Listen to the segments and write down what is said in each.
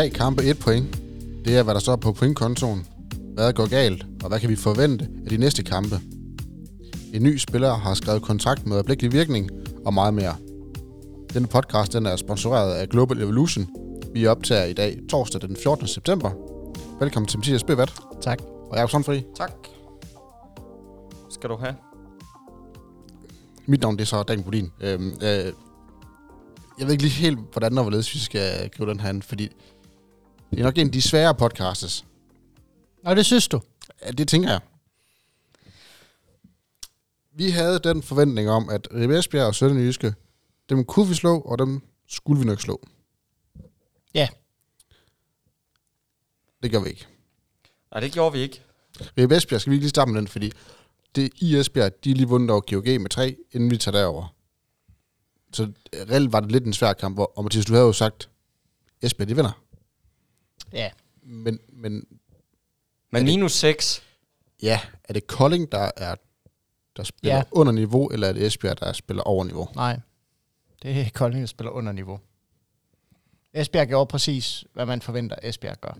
Tre kampe, et point. Det er, hvad der står på pointkontoen. Hvad går galt, og hvad kan vi forvente af de næste kampe? En ny spiller har skrevet kontrakt med øjeblikkelig virkning, og meget mere. Denne podcast den er sponsoreret af Global Evolution. Vi optager i dag, torsdag den 14. september. Velkommen til Mathias Bøvat Tak. og Jacob Sundfri. Tak. Skal du have? Mit navn det er så Dan Bodin. Øhm, øh, jeg ved ikke lige helt, hvordan og hvorledes vi skal gribe den her an, fordi det er nok en af de svære podcastes. Og det synes du? Ja, det tænker jeg. Vi havde den forventning om, at Ribe Esbjerg og Sønderjyske, dem kunne vi slå, og dem skulle vi nok slå. Ja. Det gør vi ikke. Nej, det gjorde vi ikke. Ribe Esbjerg skal vi ikke lige starte med den, fordi det i Esbjerg, de er lige vundet over GOG med tre, inden vi tager derover. Så reelt var det lidt en svær kamp, hvor- og Mathias, du havde jo sagt, Esbjerg, de vinder. Ja. Men, men Men minus 6. ja, er det Kolding, der er der spiller Ja. under niveau, eller er det Esbjerg, der spiller over niveau? Nej. Det er Kolding, der spiller under niveau. Esbjerg gjorde præcis, hvad man forventer, Esbjerg gør.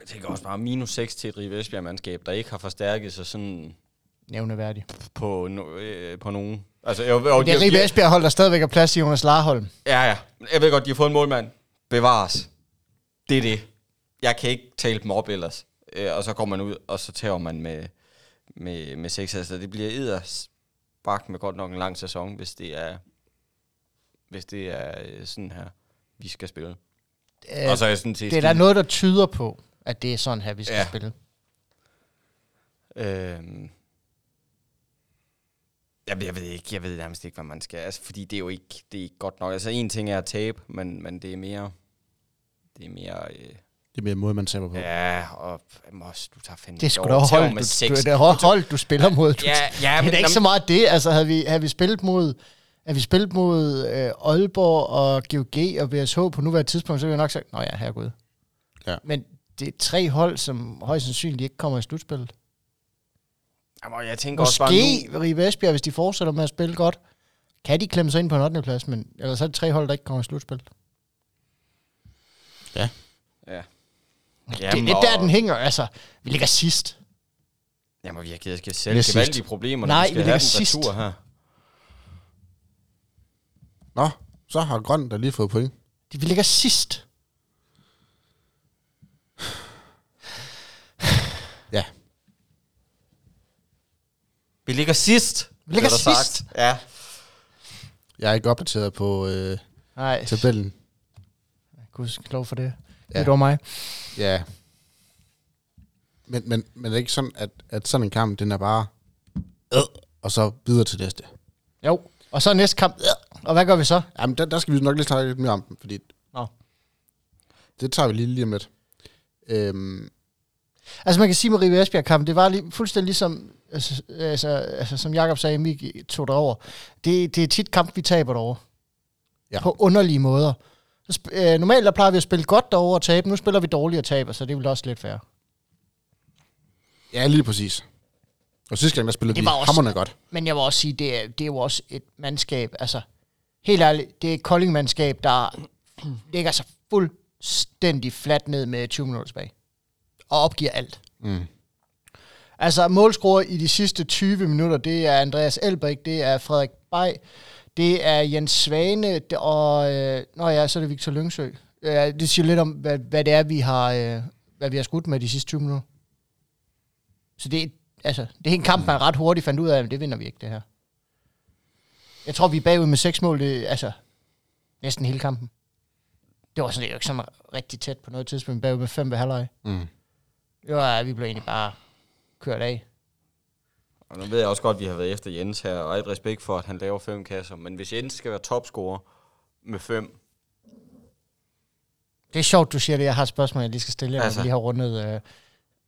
Jeg tænker også bare minus 6 til et Rive Esbjerg-mandskab, der ikke har forstærket sig sådan Nævneværdigt. på, no, øh, på nogen. Altså, jeg, jeg, Det er Ribe Esbjerg hold, der stadigvæk er plads til Jonas Larholm. Ja, ja. Jeg ved godt, de har fået en målmand. Bevares. Det er det. Jeg kan ikke tale dem op ellers. Øh, og så går man ud, og så tager man med, med, med 6. Altså, det bliver eders bak med godt nok en lang sæson, hvis det er, hvis det er øh, sådan her, vi skal spille. Øh, og så er jeg sådan set det er der noget, der tyder på, at det er sådan her, vi skal ja. spille. Øhm, jeg, jeg ved ikke, jeg ved nærmest ikke, hvad man skal. Altså, fordi det er jo ikke, det er ikke godt nok. Altså, en ting er at tabe, men, men det er mere, det er mere, øh, Det er mere måde, man taber på. ja, og Mos, du tager fandme Det over da hold, med du, seks. du, det er hold, du spiller mod. Du, Ja, ja, det men, er da ikke så meget det. Altså, havde vi, havde vi spillet mod, havde vi spillet mod øh, Aalborg og GOG og VSH på nuværende tidspunkt, så ville jeg nok sagt, nå ja, herregud. Ja. Men det er tre hold, som højst sandsynligt ikke kommer i slutspillet. Jamen, jeg tænker også bare nu, Måske Ribe Esbjerg, hvis de fortsætter med at spille godt, kan de klemme sig ind på en 8. plads, men ellers er det tre hold, der ikke kommer i slutspil. ja. Jamen, det, det er der, den hænger. Altså, vi ligger sidst. Jamen, vi har givet skal selv gevaldige problemer, Nej, når vi vi skal ligger have sidst. retur her. Nå, så har Grøn der lige fået point. De, vi ligger sidst. Vi ligger sidst. Vi ligger sidst. Sagt. Ja. jeg er ikke opdateret på øh, Nej, tabellen. gud lov for det. Ja. Det var mig. Ja. Men, men, men er det ikke sådan, at, at sådan en kamp, den er bare... Øh, og så videre til næste? Jo. Og så næste kamp. øh, Og hvad gør vi så? Jamen, der, der skal vi nok lige snakke lidt mere om den, fordi Nå. det tager vi lige lige om lidt. Øhm, Altså man kan sige med Ribe Esbjerg kamp, det var lige, fuldstændig ligesom, altså, altså, altså som Jakob sagde, vi tog derover. Det, det er tit kamp, vi taber derovre. Ja. På underlige måder. Så øh, normalt der plejer vi at spille godt derovre og tabe. Nu spiller vi dårligt og taber, så det er vel også lidt fair. ja, lige præcis. Og sidste gang, der spillede Det vi også- hammerne godt. Men jeg vil også sige, det er, det er jo også et mandskab, altså helt ærligt, det er et Kolding-mandskab, der ligger sig fuldstændig fladt ned med 20 minutter tilbage. Og opgiver alt. Mm. Altså målscorer i de sidste 20 minutter, det er Andreas Elbrik, det er Frederik Bay, det er Jens Svane, og øh, nå ja, så er det Victor Lyngsø. Øh, det siger lidt om, hvad, hvad det er, vi har, øh, hvad vi har skudt med de sidste 20 minutter. Så det, er- altså, det er en kamp, man ret hurtigt fandt ud af, at det vinder vi ikke, det her. Jeg tror, vi er bagud med seks mål, det, altså næsten hele kampen. Det var sådan, det var ikke sådan rigtig tæt på noget tidspunkt, bagud med fem ved halvleg. Mm. Det var, vi blev egentlig bare kørt af. Og nu ved jeg også godt, at vi har været efter Jens her, og et respekt for, at han laver fem kasser. Men hvis Jens skal være topscorer med fem, Det er sjovt, du siger det. Jeg har et spørgsmål, jeg lige skal stille altså. Altså. når vi lige har rundet, øh,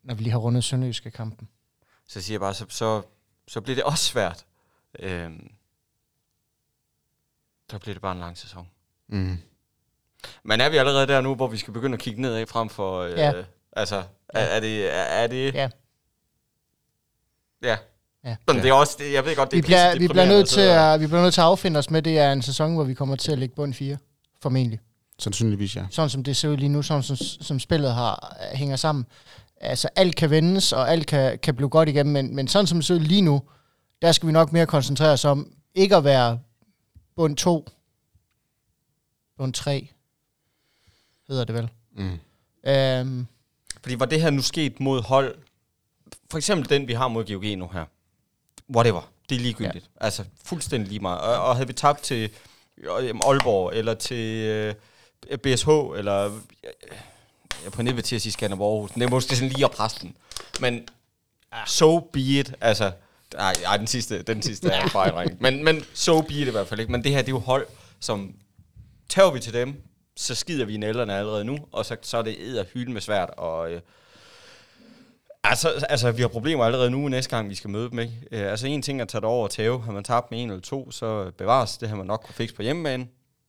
når vi lige har rundet Sønderjyske kampen. så siger jeg bare, så, så, så bliver det også svært. Øhm, så bliver det bare en lang sæson. Mm. Men er vi allerede der nu, hvor vi skal begynde at kigge nedad frem for... Øh, Ja. Altså, er, er det... Er, er det Ja. Ja. Ja. Men det er også... Det, jeg ved godt, det Vi er bliver, pisse vi, bliver nødt til og- at, vi bliver nødt til at affinde os med, det er en sæson, hvor vi kommer til at ligge bund 4. Formentlig. Sandsynligvis, ja. sådan som det ser ud lige nu, sådan som, som spillet har, hænger sammen. Altså alt kan vendes, og alt kan, kan blive godt igennem, men, men sådan som det ser ud lige nu, der skal vi nok mere koncentrere os om ikke at være bund 2, bund 3, hedder det vel. Mm. Øhm, Fordi var det her nu sket mod hold, for eksempel den, vi har mod GOG nu her, whatever, det er ligegyldigt. Ja. Altså fuldstændig lige meget. Og, og havde vi tabt til øh, Aalborg, eller til øh, BSH, eller øh, jeg er på nippet til at sige Skanderborg Aarhus, det er måske sådan lige at presse den. Men so be it, altså, nej, ej, den sidste, den sidste er en fejl, men, men so be it i hvert fald ikke. Men det her, det er jo hold, som tager vi til dem, så skider vi i nælderne allerede nu, og så, så er det æder hylden med svært, og øh, altså, altså, vi har problemer allerede nu næste gang, vi skal møde dem, ikke? Øh, altså, en ting er at tage det over og tæve. Har man tabt med en eller to, så bevares. Det har man nok kunne fikse på hjemmebane.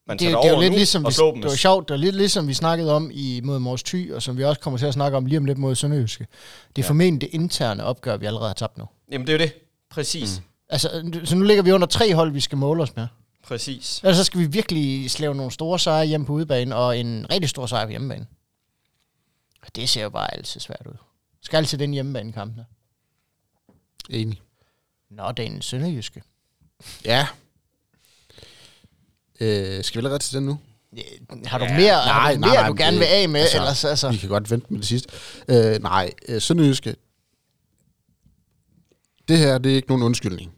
Man det, tager det, det er over lidt nu ligesom, og vi, det var sjovt, det var lidt ligesom vi snakkede om i mod Mors Thy, og som vi også kommer til at snakke om lige om lidt mod Sønderjyske. Det er ja. formentlig det interne opgør, vi allerede har tabt nu. Jamen, det er jo det. Præcis. Mm. Altså, så nu ligger vi under tre hold, vi skal måle os med. Præcis. Ellers så skal vi virkelig slæve nogle store sejre hjem på udebane, og en rigtig stor sejr på hjemmebane. Og det ser jo bare altid svært ud. Skal altid den hjemmebanekamp. der. Enig. Nå, det er en sønderjyske. Ja. Øh, skal vi allerede til den nu? Ja, Har du Ja, mere, nej, har du, nej, mere nej, du gerne det- vil af med? altså, ellers, altså, Vi kan godt vente med det sidste. Øh, nej, øh, Sønderjyske. Det her, det er ikke nogen undskyldning.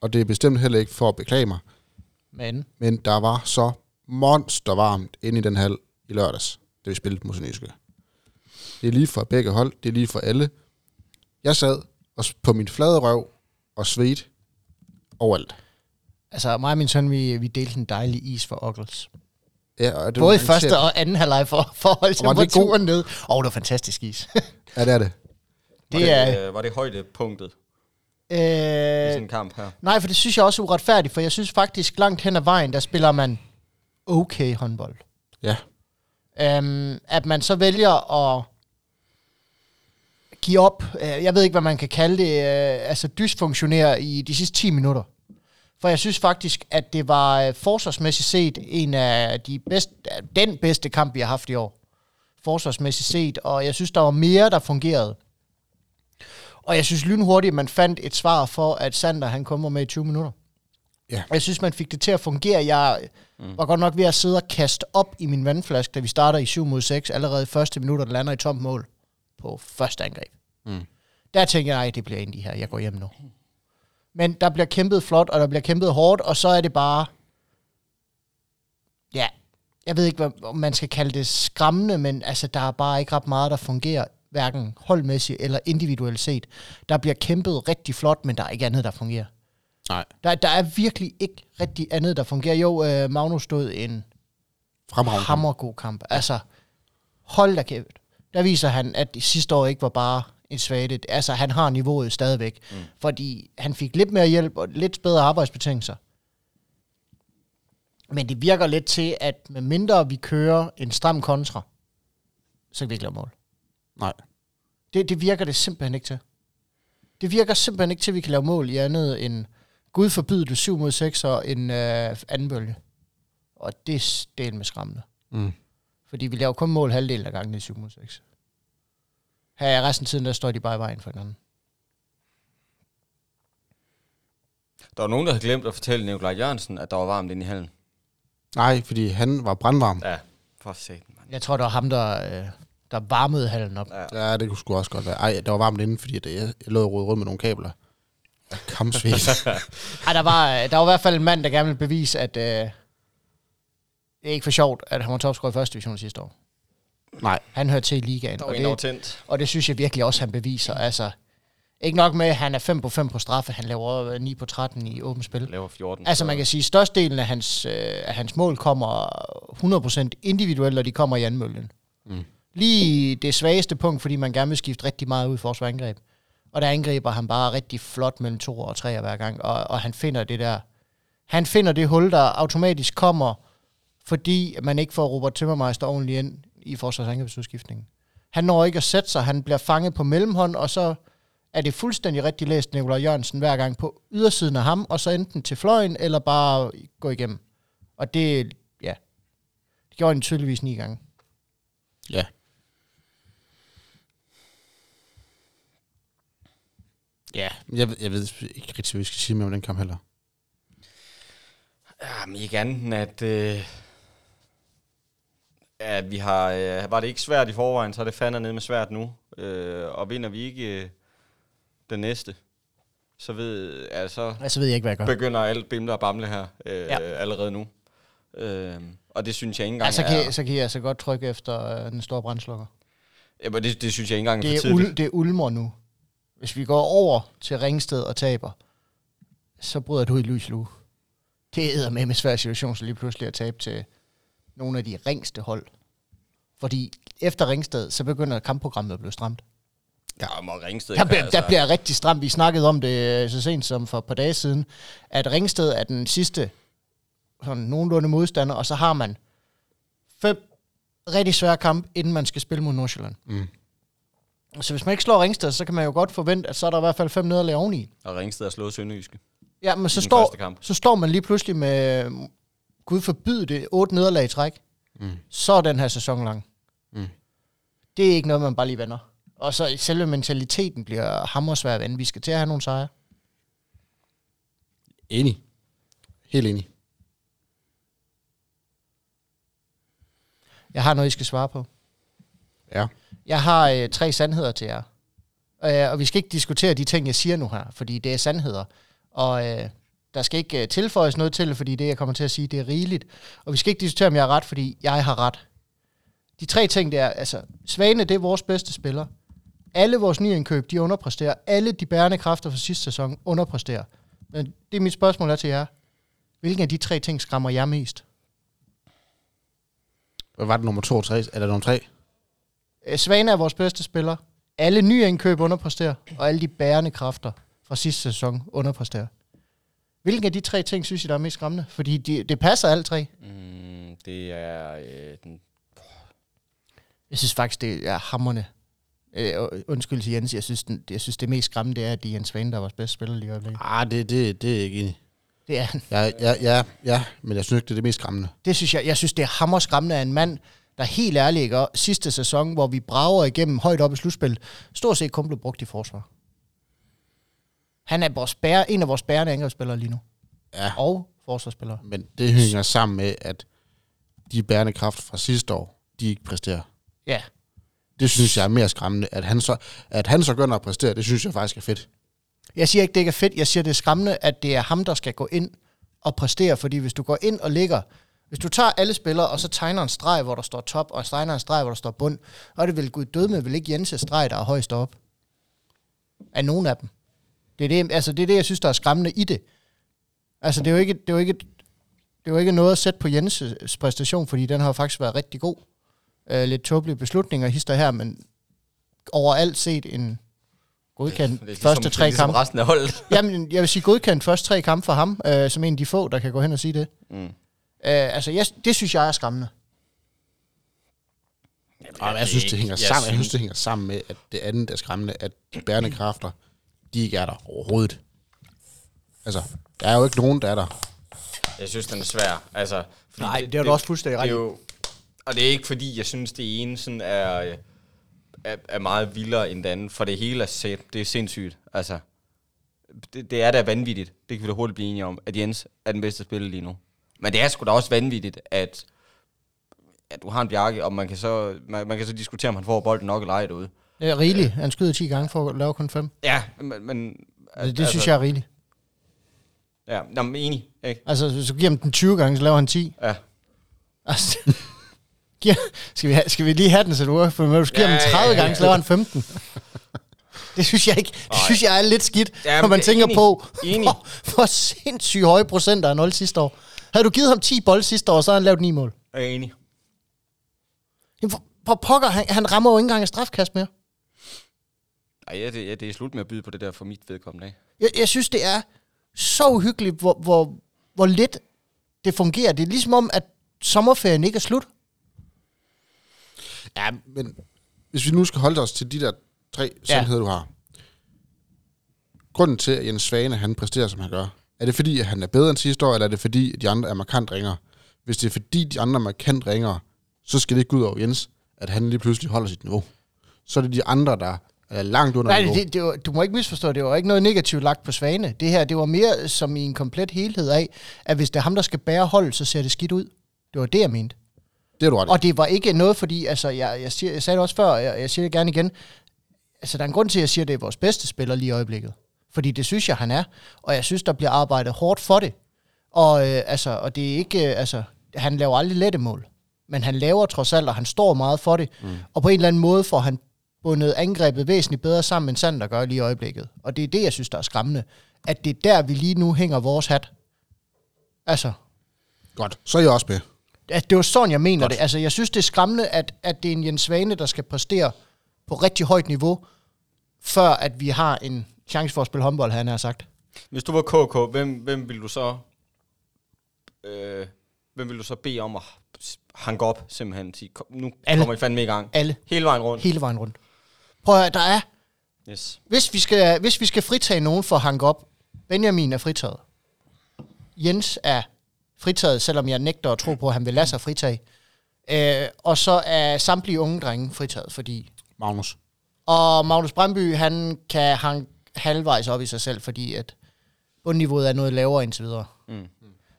Og det er bestemt heller ikke for at beklage mig. men Men der var så monstervarmt inde i den hal i lørdags, da vi spillede mod Sønderjyske. Det er lige for begge hold. Det er lige for alle. Jeg sad og på min flade røv og svedte overalt. altså, mig og min søn, vi, vi delte en dejlig is for Ockels. Ja, og det Både i første ser- og anden halvleg for, for at holde Og var det temperaturen ned. Åh, oh, det var fantastisk is. Ja, det er det. Var Det det, er- øh, var det højdepunktet i sådan øh, en kamp her? nej, for det synes jeg også er uretfærdigt, for jeg synes faktisk langt hen ad vejen, der spiller man okay håndbold. Ja. Øhm, at man så vælger at give op, øh, jeg ved ikke, hvad man kan kalde det, øh, altså dysfunktionere i de sidste 10 minutter. For jeg synes faktisk, at det var øh, forsvarsmæssigt set en af de bedste, den bedste kamp, vi har haft i år. Forsvarsmæssigt set, og jeg synes, der var mere, der fungerede. Og jeg synes lynhurtigt, at man fandt et svar for, at Sander han kommer med i 20 minutter. Ja. Og jeg synes, man fik det til at fungere. Jeg mm. var godt nok ved at sidde og kaste op i min vandflaske, da vi starter i 7 mod 6, allerede i første minutter, der lander i tomt mål på første angreb. Mm. Der tænker jeg, nej, det bliver ind i her, jeg går hjem nu. Men der bliver kæmpet flot, og der bliver kæmpet hårdt, og så er det bare, ja, jeg ved ikke, hvad om man skal kalde det skræmmende, men altså, der er bare ikke ret meget, der fungerer, hverken holdmæssigt eller individuelt set. Der bliver kæmpet rigtig flot, men der er ikke andet, der fungerer. Nej. Der, der er virkelig ikke rigtig andet, der fungerer. Jo, øh, Magnus stod en Fremragende. hammergod kamp. Altså, hold da kæft. Der viser han, at det sidste år ikke var bare en svage. Altså, han har niveauet stadigvæk. Mm. Fordi han fik lidt mere hjælp og lidt bedre arbejdsbetingelser. Men det virker lidt til, at med mindre vi kører en stram kontra, så kan vi ikke lave mål. Nej. Det, det virker det simpelthen ikke til. Det virker simpelthen ikke til, at vi kan lave mål i andet end Gud forbyde det 7 mod 6 og en øh, anden bølge. Og det er del med skræmmende. Mm. Fordi vi laver kun mål halvdelen af gangen i 7 mod 6. Her er resten af tiden, der står de bare i vejen for hinanden. Der var nogen, der havde glemt at fortælle Nikolaj Jørgensen, at der var varmt inde i hallen. Nej, fordi han var brandvarm. Ja, for satan, mand. Jeg tror, det var ham, der, øh, der varmede hallen op. Ja. Ja, det kunne sgu også godt være. Ej, der var varmt inde, fordi det, jeg, jeg lå og rundt med nogle kabler. Kampsvigt. Ej, der var, øh, der var i hvert fald en mand, der gerne ville bevise, at øh, det er ikke for sjovt, at han var topscorer i første division sidste år. Nej. Han hører til i ligaen. Der Og det, tændt. og det synes jeg virkelig også, han beviser. Altså, ikke nok med, at han er 5 på 5 på straffe, han laver øh, 9 på 13 i åbent spil. Laver 14. Altså så- man kan sige, at størstedelen af hans, øh, af hans mål kommer 100% individuelt, og de kommer i anmølgen. Mm. Lige det svageste punkt, fordi man gerne vil skifte rigtig meget ud i forsvarangreb. Og der angriber han bare rigtig flot mellem to og tre hver gang, og, og han finder det der, han finder det hul, der automatisk kommer, fordi man ikke får Robert Timmermeister ordentligt ind i forsvarsangrebsudskiftningen. Han når ikke at sætte sig, han bliver fanget på mellemhånd, og så er det fuldstændig rigtig læst Nikolaj Jørgensen hver gang på ydersiden af ham, og så enten til fløjen, eller bare gå igennem. Og det, ja, Det gjorde han tydeligvis ni gange. Ja. Ja, jeg, ved- jeg ved ikke rigtig, hvad vi skal sige med om den kamp heller. Ja, men ikke andet end, at, øh, at vi har... Øh, var det ikke svært i forvejen, så er det fandme ned med svært nu. Øh, og vinder vi ikke øh, den næste, så ved... Altså, Altså ved jeg ikke, hvad jeg gør. begynder alt bimle og bamle her øh, Ja. ja. allerede nu. Øh, og det synes jeg ikke engang Altså, er... kan, jeg- så kan jeg altså godt trykke efter øh, den store brændslukker. Ja, men det, det synes jeg ikke engang er Det for er, tidligt. ul, det er ulmer nu. Hvis vi går over til Ringsted og taber, så bryder du i lys lue. Det er med med svær situation, så lige pludselig at tabe til nogle af de ringste hold. Fordi efter Ringsted, så begynder kampprogrammet at blive stramt. Ja, og Ringsted, Der bliver, altså, der bliver rigtig stramt. Vi snakkede om det øh, så sent som for et par dage siden, at Ringsted er den sidste sådan nogenlunde modstander, og så har man fem rigtig svære kampe, inden man skal spille mod Nordsjælland. Mm. Så hvis man ikke slår Ringsted, så kan man jo godt forvente, at så er der i hvert fald fem nederlag oveni. Og Ringsted har slået Sønderjyske. Ja, men så står, kamp. så står man lige pludselig med, gud forbyde det, otte nederlag i træk. Mm. Så er den her sæson lang. Mm. Det er ikke noget, man bare lige vender. Og så selve mentaliteten bliver hammersvær at vende. Vi skal til at have nogle sejre. Enig. Helt enig. Jeg har noget, I skal svare på. Ja. Jeg har øh, tre sandheder til jer. Øh, og vi skal ikke diskutere de ting, jeg siger nu her, fordi det er sandheder. Og øh, der skal ikke øh, tilføjes noget til det, fordi det, jeg kommer til at sige, det er rigeligt. Og vi skal ikke diskutere, om jeg har ret, fordi jeg har ret. De tre ting, det er, altså, Svane, det er vores bedste spiller. Alle vores nyindkøb, de underpresterer. Alle de bærende kræfter fra sidste sæson underpresterer. Men det er mit spørgsmål er til jer. Hvilken af de tre ting skræmmer jer mest? Hvad var det nummer 2 og 3? Eller nummer 3? Øh, Svane er vores bedste spiller. Alle nye indkøb underpresterer, og alle de bærende kræfter fra sidste sæson underpresterer. Hvilken af de tre ting synes I, der er mest skræmmende? Fordi de, det passer alle tre. Mm, det er øh, den Jeg synes faktisk, det er hammerne. Øh, undskyld til Jens, jeg synes, den, jeg synes det mest skræmmende, det er, at det er Jens Svane, der er vores bedste spiller lige i øjeblikket. Ah, det, det, det er ikke enig. Det er han. Ja, ja, ja, ja, men jeg synes ikke, det er det mest skræmmende. Det synes jeg, jeg synes, det er hammerskræmmende af en mand, der helt ærligt ikke, sidste sæson, hvor vi brager igennem højt op i slutspil, stort set kun blev brugt i forsvar. Han er vores bære, en af vores bærende angrebsspillere lige nu. Ja, Og forsvarsspillere. men det hænger sammen med, at de bærende kræfter fra sidste år, de ikke præsterer. Ja, Det synes jeg er mere skræmmende. At han så, at han så gør noget at præstere, det synes jeg faktisk er fedt. Jeg siger ikke, det ikke er fedt. Jeg siger, det er skræmmende, at det er ham, der skal gå ind og præstere. Fordi hvis du går ind og ligger... Hvis du tager alle spillere, og så tegner en streg, hvor der står top, og tegner en streg, hvor der står bund, og det vel gud død med, vel ikke Jenses streg, der er højst op. Af nogen af dem. Det er det, altså, det er det, jeg synes, der er skræmmende i det. Altså, det er jo ikke, det er jo ikke, det er jo ikke noget at sætte på Jenses præstation, fordi den har faktisk været rigtig god. Uh, lidt tåbelige beslutninger hister her, men overalt set en godkendt det ligesom, første det er tre ligesom kampe. resten af holdet. Jamen, jeg vil sige godkendt første tre kampe for ham, øh, som en af de få, der kan gå hen og sige det. Mm. Øh, altså, jeg, det synes jeg er skræmmende. Og jeg synes, det hænger jeg sammen. Jeg synes, synes- det hænger sammen med, at det andet er skræmmende, at de bærende kræfter, de ikke er der overhovedet. Altså, der er jo ikke nogen, der er der. Jeg synes, den er svær. Altså, fordi Nej, det har du også fuldstændig det er jo, Og det er ikke, fordi jeg synes, det ene sådan er, er, er meget vildere end det andet, for det hele er set. Det er sindssygt. Altså, det, det er da vanvittigt. Det kan vi da hurtigt blive enige om, at Jens er den bedste spiller lige nu. Men det er sgu da også vanvittigt, at, at du har en bjarke, og man kan, så, man, man kan så diskutere, om han får bolden nok eller ej derude. Er rigeligt. Han skyder 10 gange for at lave kun 5. Ja, men... men Det, det altså, synes jeg er rigeligt. Ja, nå, men enig, ikke? Altså, hvis du giver ham den 20 gange, så laver han 10. Ja. Altså, giver, skal, vi have, skal vi lige have den, så du for hvis du giver Ja, ham ja, 30 ja, gange, så laver han 15. Det synes jeg ikke. Det synes jeg er lidt skidt, Ja, når man tænker enig. på, Enig. hvor, hvor sindssygt høje procenter af 0 sidste år. Havde du givet ham 10 bold sidste år, så havde han lavet 9 mål. Jeg er enig. Jamen, hvor, hvor pokker, han, han rammer jo ikke engang et strafkast mere. Ej, ja, det, ja, det er slut med at byde på det der for mit vedkommende, ikke? Jeg, jeg synes, det er så uhyggeligt, hvor, hvor, hvor lidt det fungerer. Det er ligesom om, at sommerferien ikke er slut. Ja, men hvis vi nu skal holde os til de der tre sandheder, du har. Grunden til, at Jens Svane, han præsterer, som han gør, er det fordi, at han er bedre end sidste år, eller er det fordi, at de andre er markant ringere? hvis det er fordi de andre er markant ringere, så skal det ikke gå ud over Jens, at han lige pludselig holder sit niveau. Så er det de andre, der er langt under Nej, det, det var, du må ikke misforstå, det var ikke noget negativt lagt på Svane. Det her, det var mere som i en komplet helhed af, at hvis det er ham, der skal bære hold, så ser det skidt ud. Det var det, jeg mente. det er du ret. Og det var ikke noget, fordi, altså, jeg, jeg, siger, jeg sagde det også før, og jeg, jeg siger det gerne igen, altså, der er en grund til, at jeg siger, at det er vores bedste spiller lige i øjeblikket. Fordi det synes jeg, han er. Og jeg synes, der bliver arbejdet hårdt for det. Og, øh, altså, og det er ikke, øh, altså, han laver aldrig lette mål. Men han laver trods alt, og han står meget for det. Mm. Og på en eller anden måde får han bundet angrebet væsentligt bedre sammen, end Sander gør lige i øjeblikket. Og det er det, jeg synes, der er skræmmende. At det er der, vi lige nu hænger vores hat. Altså, Godt, så er jeg også med. at det var sådan, jeg mener Godt. det. Altså, jeg synes, det er skræmmende, at, at det er en Jens Svane, der skal præstere på rigtig højt niveau, før at vi har en chance for at spille håndbold, han har sagt. Hvis du var KK, hvem, hvem vil du så... Øh, hvem vil du så bede om at hanke op, simpelthen? Sige, nu Alle. kommer I fandme i gang. Alle, Hele vejen rundt. hele vejen rundt. Prøv at høre, der er, Yes. hvis vi skal, hvis vi skal fritage nogen for at hanke op, Benjamin er fritaget. Jens er fritaget, selvom jeg nægter at tro på, at han vil lade sig fritage. Øh, og så er samtlige unge drenge fritaget, fordi Magnus. Og Magnus Brandby, han kan han halvvejs op i sig selv, fordi at bundniveauet er noget lavere indtil videre. Mm.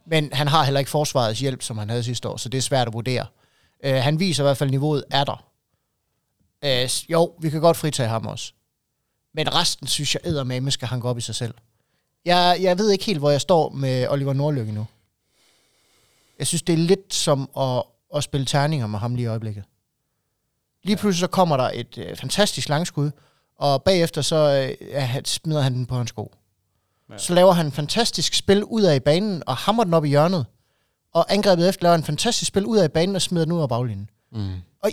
Men han har heller ikke forsvarets hjælp, som han havde sidste år, så det er svært at vurdere. Uh, han viser i hvert fald, at niveauet er der. Uh, jo, vi kan godt fritage ham også. Men resten synes jeg eddermame skal han gå op i sig selv. Jeg, jeg ved ikke helt, hvor jeg står med Oliver Nordlykke nu. Jeg synes, det er lidt som at, at spille terninger med ham lige i øjeblikket. Lige pludselig så kommer der et øh, fantastisk langskud, og bagefter så øh, smider han den på hans sko. Ja. Ja. Så laver han en fantastisk spil ud af i banen, og hammer den op i hjørnet. Og angrebet efter laver en fantastisk spil ud af i banen, og smider den ud af baglinjen. Mm. Og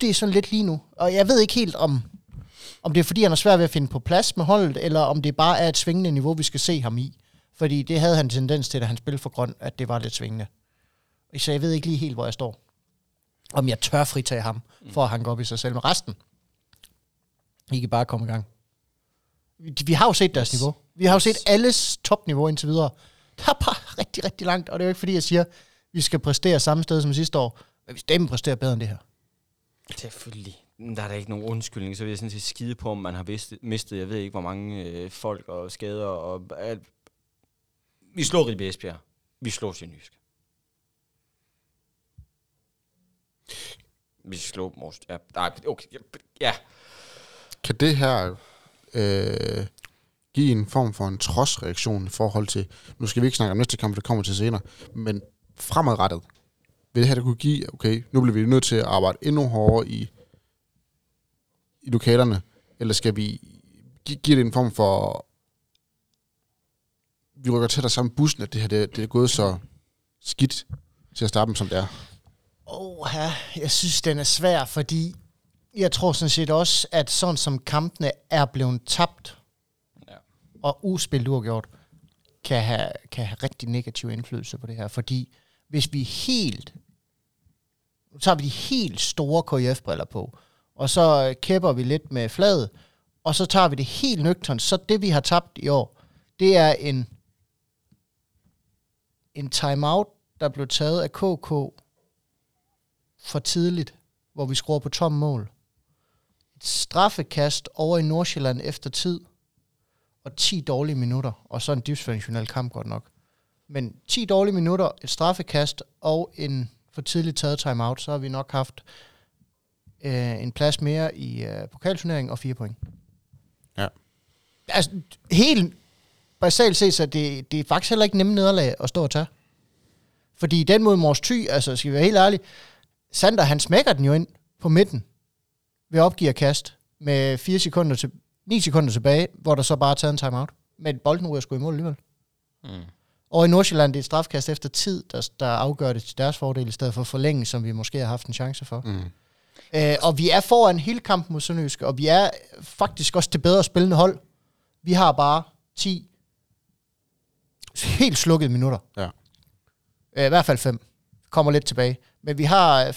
det er sådan lidt lige nu. Og jeg ved ikke helt, om, om det er fordi, han er svært ved at finde på plads med holdet, eller om det bare er et svingende niveau, vi skal se ham i. Fordi det havde han tendens til, da han spillede for grøn, at det var lidt svingende. Så jeg ved ikke lige helt, hvor jeg står. Om jeg tør fritage ham, for at han går op i sig selv med resten. I kan bare komme i gang. Vi, har jo set deres niveau. Vi har jo set alles topniveau indtil videre. Der er bare rigtig, rigtig langt, og det er jo ikke fordi, jeg siger, at vi skal præstere samme sted som sidste år. Men vi stemmen præsterer bedre end det her. Selvfølgelig. Der er da ikke nogen undskyldning, så vil jeg sådan set skide på, om man har mistet, mistet jeg ved ikke, hvor mange øh, folk og skader og alt. Vi slår Ribe Esbjerg. Vi slår Sjønysk. Vi slår Mors. Ja, nej, okay. ja, Ja, Kan det her øh, give en form for en trodsreaktion i forhold til, nu skal vi ikke snakke om næste kamp, det kommer til senere, men fremadrettet, vil det her det kunne give, okay, nu bliver vi nødt til at arbejde endnu hårdere i, i lokalerne, eller skal vi gi- give det en form for, vi rykker tættere sammen bussen, at det her det, det er gået så skidt til at starte med, som det er. Åh, ja, jeg synes, den er svær, fordi jeg tror sådan set også, at sådan som kampene er blevet tabt, Ja. og uspillet uafgjort, kan have, kan have rigtig negativ indflydelse på det her. Fordi hvis vi helt, nu tager vi de helt store KF-briller på, og så kæpper vi lidt med fladet, og så tager vi det helt nøgternt, så det vi har tabt i år, det er en, en timeout, der blev taget af KK for tidligt, hvor vi skruer på tom mål. Et straffekast over i Nordsjælland efter tid, og 10 dårlige minutter, og så en dysfunktionel kamp godt nok. Men 10 dårlige minutter, et straffekast og en for tidligt taget timeout, så har vi nok haft øh, en plads mere i øh, pokalturneringen og fire point. Ja. Altså, helt basalt set, så det, det er faktisk heller ikke nemme nederlag at stå og tage. Fordi den mod Mors Thy, altså skal vi være helt ærlige, Sander han smækker den jo ind på midten ved at opgive at kast med 4 sekunder til, 9 sekunder tilbage, hvor der så bare er taget en timeout. Men bolden ryger sgu i mål alligevel. Mm. Og i Nordsjælland, det er et strafkast efter tid, der, der afgør det til deres fordel, i stedet for forlænge, som vi måske har haft en chance for. Mm. Øh, og vi er foran hele kampen mod Sønderjyske, og vi er faktisk også det bedre spillende hold. Vi har bare 10 helt slukkede minutter. Ja. Øh, I hvert fald 5. Kommer lidt tilbage. Men vi har... øh,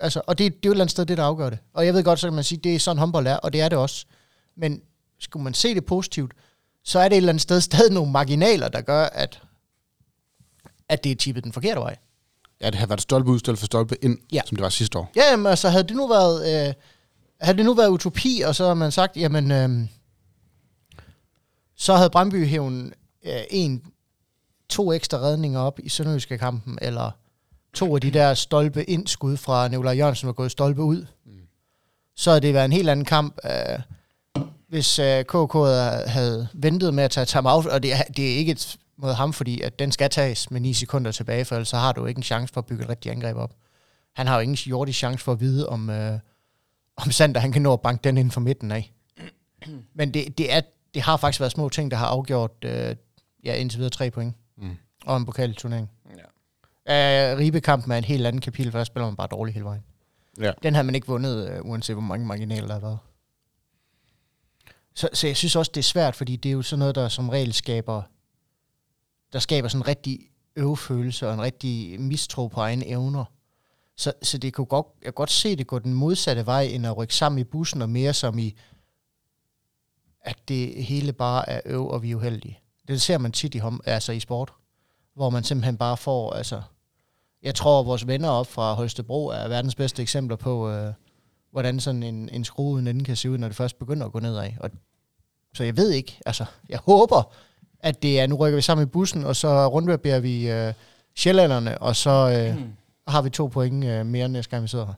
Altså, og det, det er jo et eller andet sted, det der afgør det. Og jeg ved godt, så kan man sige, det er sådan håndbold er, og det er det også. Men skulle man se det positivt, så er det et eller andet sted stadig nogle marginaler, der gør, at, at det er tippet den forkerte vej. Ja, det har været stolpe ud, for stolpe ind, Ja. som det var sidste år. Ja, jamen, altså havde det nu været, øh, havde det nu været utopi, og så har man sagt, jamen, øh, så havde Brøndby hæven øh, en, to ekstra redninger op i Sønderjyske kampen, eller to af de der stolpe ind skud fra Nikolaj Jørgensen var gået stolpe ud. Mm. Så havde det været en helt anden kamp, øh, hvis øh, KK havde ventet med at tage timeout, og det er, det er ikke et mod ham, fordi at den skal tages med 9 sekunder tilbage, for ellers så har du ikke en chance for at bygge et rigtigt angreb op. Han har jo ingen jordisk chance for at vide, om, øh, om Sander han kan nå at banke den inden for midten af. Men det, det, er, det har faktisk været små ting, der har afgjort øh, ja, indtil videre tre point. Mm. Og en pokalturnering. Ja. Uh, Ribekampen er en helt anden kapitel, for der spiller man bare dårligt hele vejen. Ja. Den havde man ikke vundet, øh, uanset hvor mange marginaler der har været. Så, så jeg synes også, det er svært, fordi det er jo sådan noget, der som regel skaber, der skaber sådan en rigtig øvefølelse og en rigtig mistro på egne evner. Så, så det kunne godt, jeg kunne godt se det gå den modsatte vej, end at rykke sammen i bussen, og mere som i, at det hele bare er øv, og vi er uheldige. Det ser man tit i, hom- altså i sport, hvor man simpelthen bare får, altså, jeg tror, at vores venner op fra Holstebro er verdens bedste eksempler på, øh, hvordan sådan en, en skrue uden ende kan se ud, når det først begynder at gå nedad. Og, så jeg ved ikke, altså, jeg håber, at det er, nu rykker vi sammen i bussen, og så rundbarberer vi øh, sjællanderne, og så øh, har vi to point øh, mere næste gang, vi sidder her.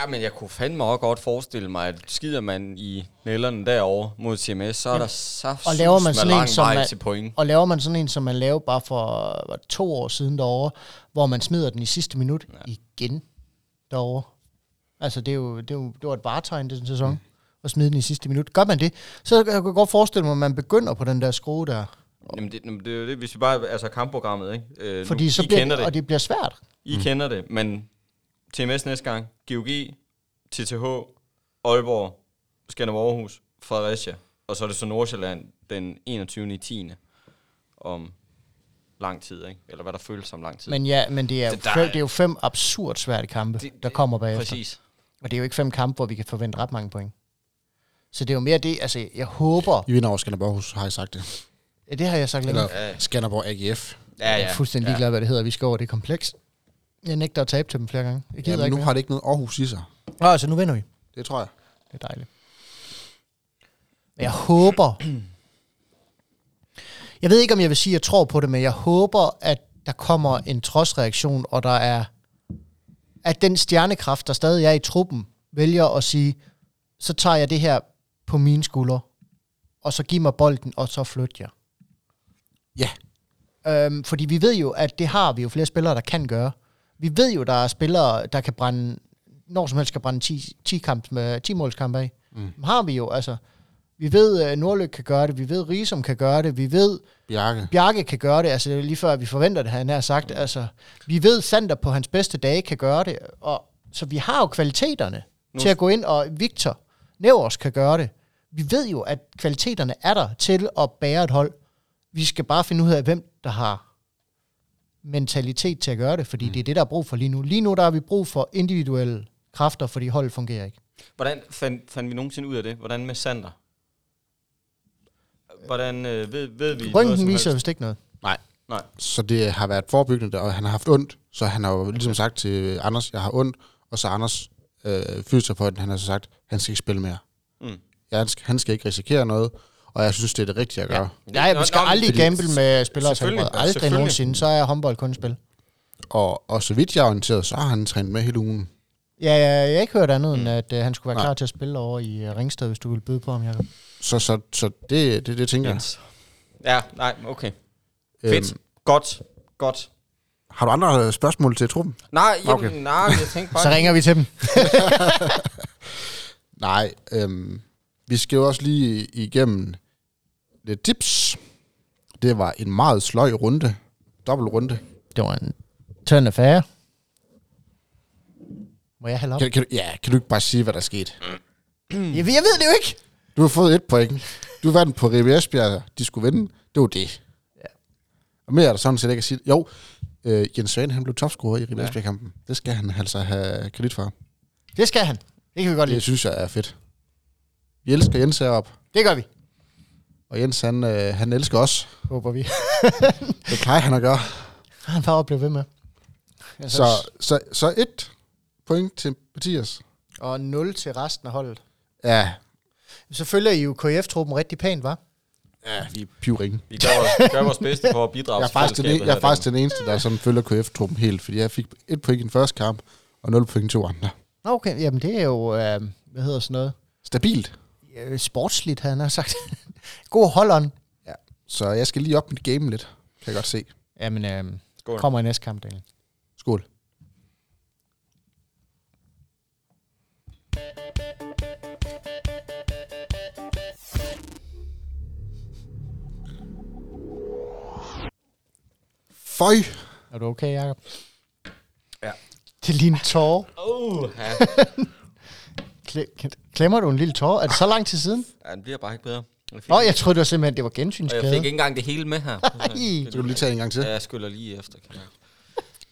Ja, men jeg kunne fandme også godt forestille mig, at skider man i nælderne derovre mod CMS, så er der så Og laver man sådan en, som vej man- til point. Og laver man sådan en, som man lavede bare for to år siden derovre, hvor man smider den i sidste minut ja. igen derovre. Altså, det, er jo, det, er jo, det var et varetegn den sæson, mm. at smide den i sidste minut. Gør man det, så kan jeg godt forestille mig, at man begynder på den der skrue der. Jamen det, jamen, det er jo det, hvis vi bare, altså kampprogrammet, ikke? Øh, Fordi nu, så I bliver, kender det. og det bliver svært. I mm. kender det, men TMS næste gang, GOG, TTH, Aalborg, Skanderborg Aarhus, Fredericia, og så er det så Nordsjælland den 21. i 10. om lang tid, ikke? Eller hvad der føles som lang tid. Men ja, men det er, jo Det fem, er- det er jo fem absurd svære kampe, det, der kommer bagefter. Præcis. Og det er jo ikke fem kampe, hvor vi kan forvente ret mange point. Så det er jo mere det, altså jeg håber, I vinder over Skanderborg Aarhus, har jeg sagt det. Ja, det har jeg sagt længe. Eller Skanderborg AGF. Ja, Jeg ja. er fuldstændig ligeglad, hvad det hedder. Vi skal over det kompleks. Jeg nægter at tabe til dem flere gange. Jeg gider men ikke nu mere. har det ikke noget Aarhus i sig. Nå, altså nu vinder vi. Det tror jeg. Det er dejligt. Men jeg håber... Jeg ved ikke, om jeg vil sige, at jeg tror på det, men jeg håber, at der kommer en trodsreaktion, og der er... At den stjernekraft, der stadig er i truppen, vælger at sige, så tager jeg det her på mine skuldre, og så giv mig bolden, og så flyt jer. Ja. Øhm, fordi vi ved jo, at det har vi jo flere spillere, der kan gøre. Vi ved jo, der er spillere, der kan brænde, når som helst kan brænde 10, 10, kamp med, 10 målskampe af. Mm. Dem har vi jo, altså. Vi ved, at Nordløk kan gøre det, vi ved, Risom kan gøre det, vi ved, Bjarke. Bjarke kan gøre det, altså det er lige før, vi forventer det, han har sagt. Altså, vi ved, Sander på hans bedste dage kan gøre det, og, så vi har jo kvaliteterne Nu- til at gå ind, og Victor Nevers kan gøre det. Vi ved jo, at kvaliteterne er der til at bære et hold. Vi skal bare finde ud af, hvem der har mentalitet til at gøre det, fordi mm. det er det, der er brug for lige nu. Lige nu der har vi brug for individuelle kræfter, fordi holdet fungerer ikke. Hvordan fandt, fandt vi nogensinde ud af det? Hvordan med Sander? Hvordan øh, ved, ved vi noget Røntgen som viser helst? vist ikke noget. Nej. Nej. Så det har været forebyggende, og han har haft ondt. Så han har jo ligesom sagt til Anders, jeg har ondt. Og så Anders øh, fysioterapeuten, han har så sagt, han skal ikke spille mere. Mm. Ja, han, skal, han skal ikke risikere noget. Og jeg synes, det er det rigtige at gøre. Ja. Nej, vi skal nå, aldrig gamble med spillere Selvfølgelig, helbred. Aldrig selvfølgelig. nogensinde, så er håndbold kun spil. Og, og så vidt jeg er orienteret, så har han trænet med hele ugen. Ja, jeg, jeg har ikke hørt andet, end Mm. at uh, han skulle være Nej. klar til at spille over i uh, Ringsted, hvis du vil byde på ham, Jacob. Så, så, så det, det, det tænker jeg. Jens. Ja, nej, okay. Fedt. Øhm, Godt. Godt. har du andre spørgsmål til truppen? Nej, jamen, okay. nej, jeg tænkte bare... Så ringer vi til dem. Nej, øhm, vi skal jo også lige igennem lidt tips. Det var en meget sløj runde. Dobbelt runde. Det var en tønd affære. Må jeg op? Kan, kan, du- ja, kan du ikke bare sige, hvad der skete? Jeg, ved- jeg ved det jo ikke. Du har fået et point. Du vandt på Ribe Esbjerg. De skulle vinde. Det var det. Ja. Og mere er der sådan set ikke at sige. Jo, øh, Jens Svane, han blev topscorer i Ribe Ja. Esbjerg-kampen. Det skal han altså have kredit for. Det skal han. Det kan vi godt lide. Det synes jeg er fedt. Vi elsker Jens heroppe. Det gør vi. Og Jens, han, øh, han elsker os. Håber vi. Det plejer han at gøre. Han bare at blive ved med. Så, så, så et point til Mathias. Og 0 til resten af holdet. Ja, Så følger I jo KF-truppen rigtig pænt, var? ja vi er pivringe. Vi gør vores, gør vores bedste for at bidrage Jeg er til faktisk, den, fællesskabet jeg er faktisk den. den eneste, der sådan følger KF-truppen helt, fordi jeg fik et point i den første kamp, og 0 point i to andre. Nå, Okay, jamen det er jo, øh, hvad hedder sådan noget, Stabilt. øh, sportsligt, han har sagt. God holderen. Ja. Så jeg skal lige op mit game lidt, kan jeg godt se. Jamen, øh, Skål. kommer i næste kamp, Daniel. Skål. Føj. Er du okay, Jacob? Ja. Det er lige en tårer. Uh, ja. Kle- Klemmer du en lille tårer? Er det så lang tid siden? ja, den bliver bare ikke bedre. Nå, jeg troede det var simpelthen, det var og jeg fik ikke engang det hele med her. Så kan du lige tage en gang til. Ja, jeg skyller lige efter. Kan jeg.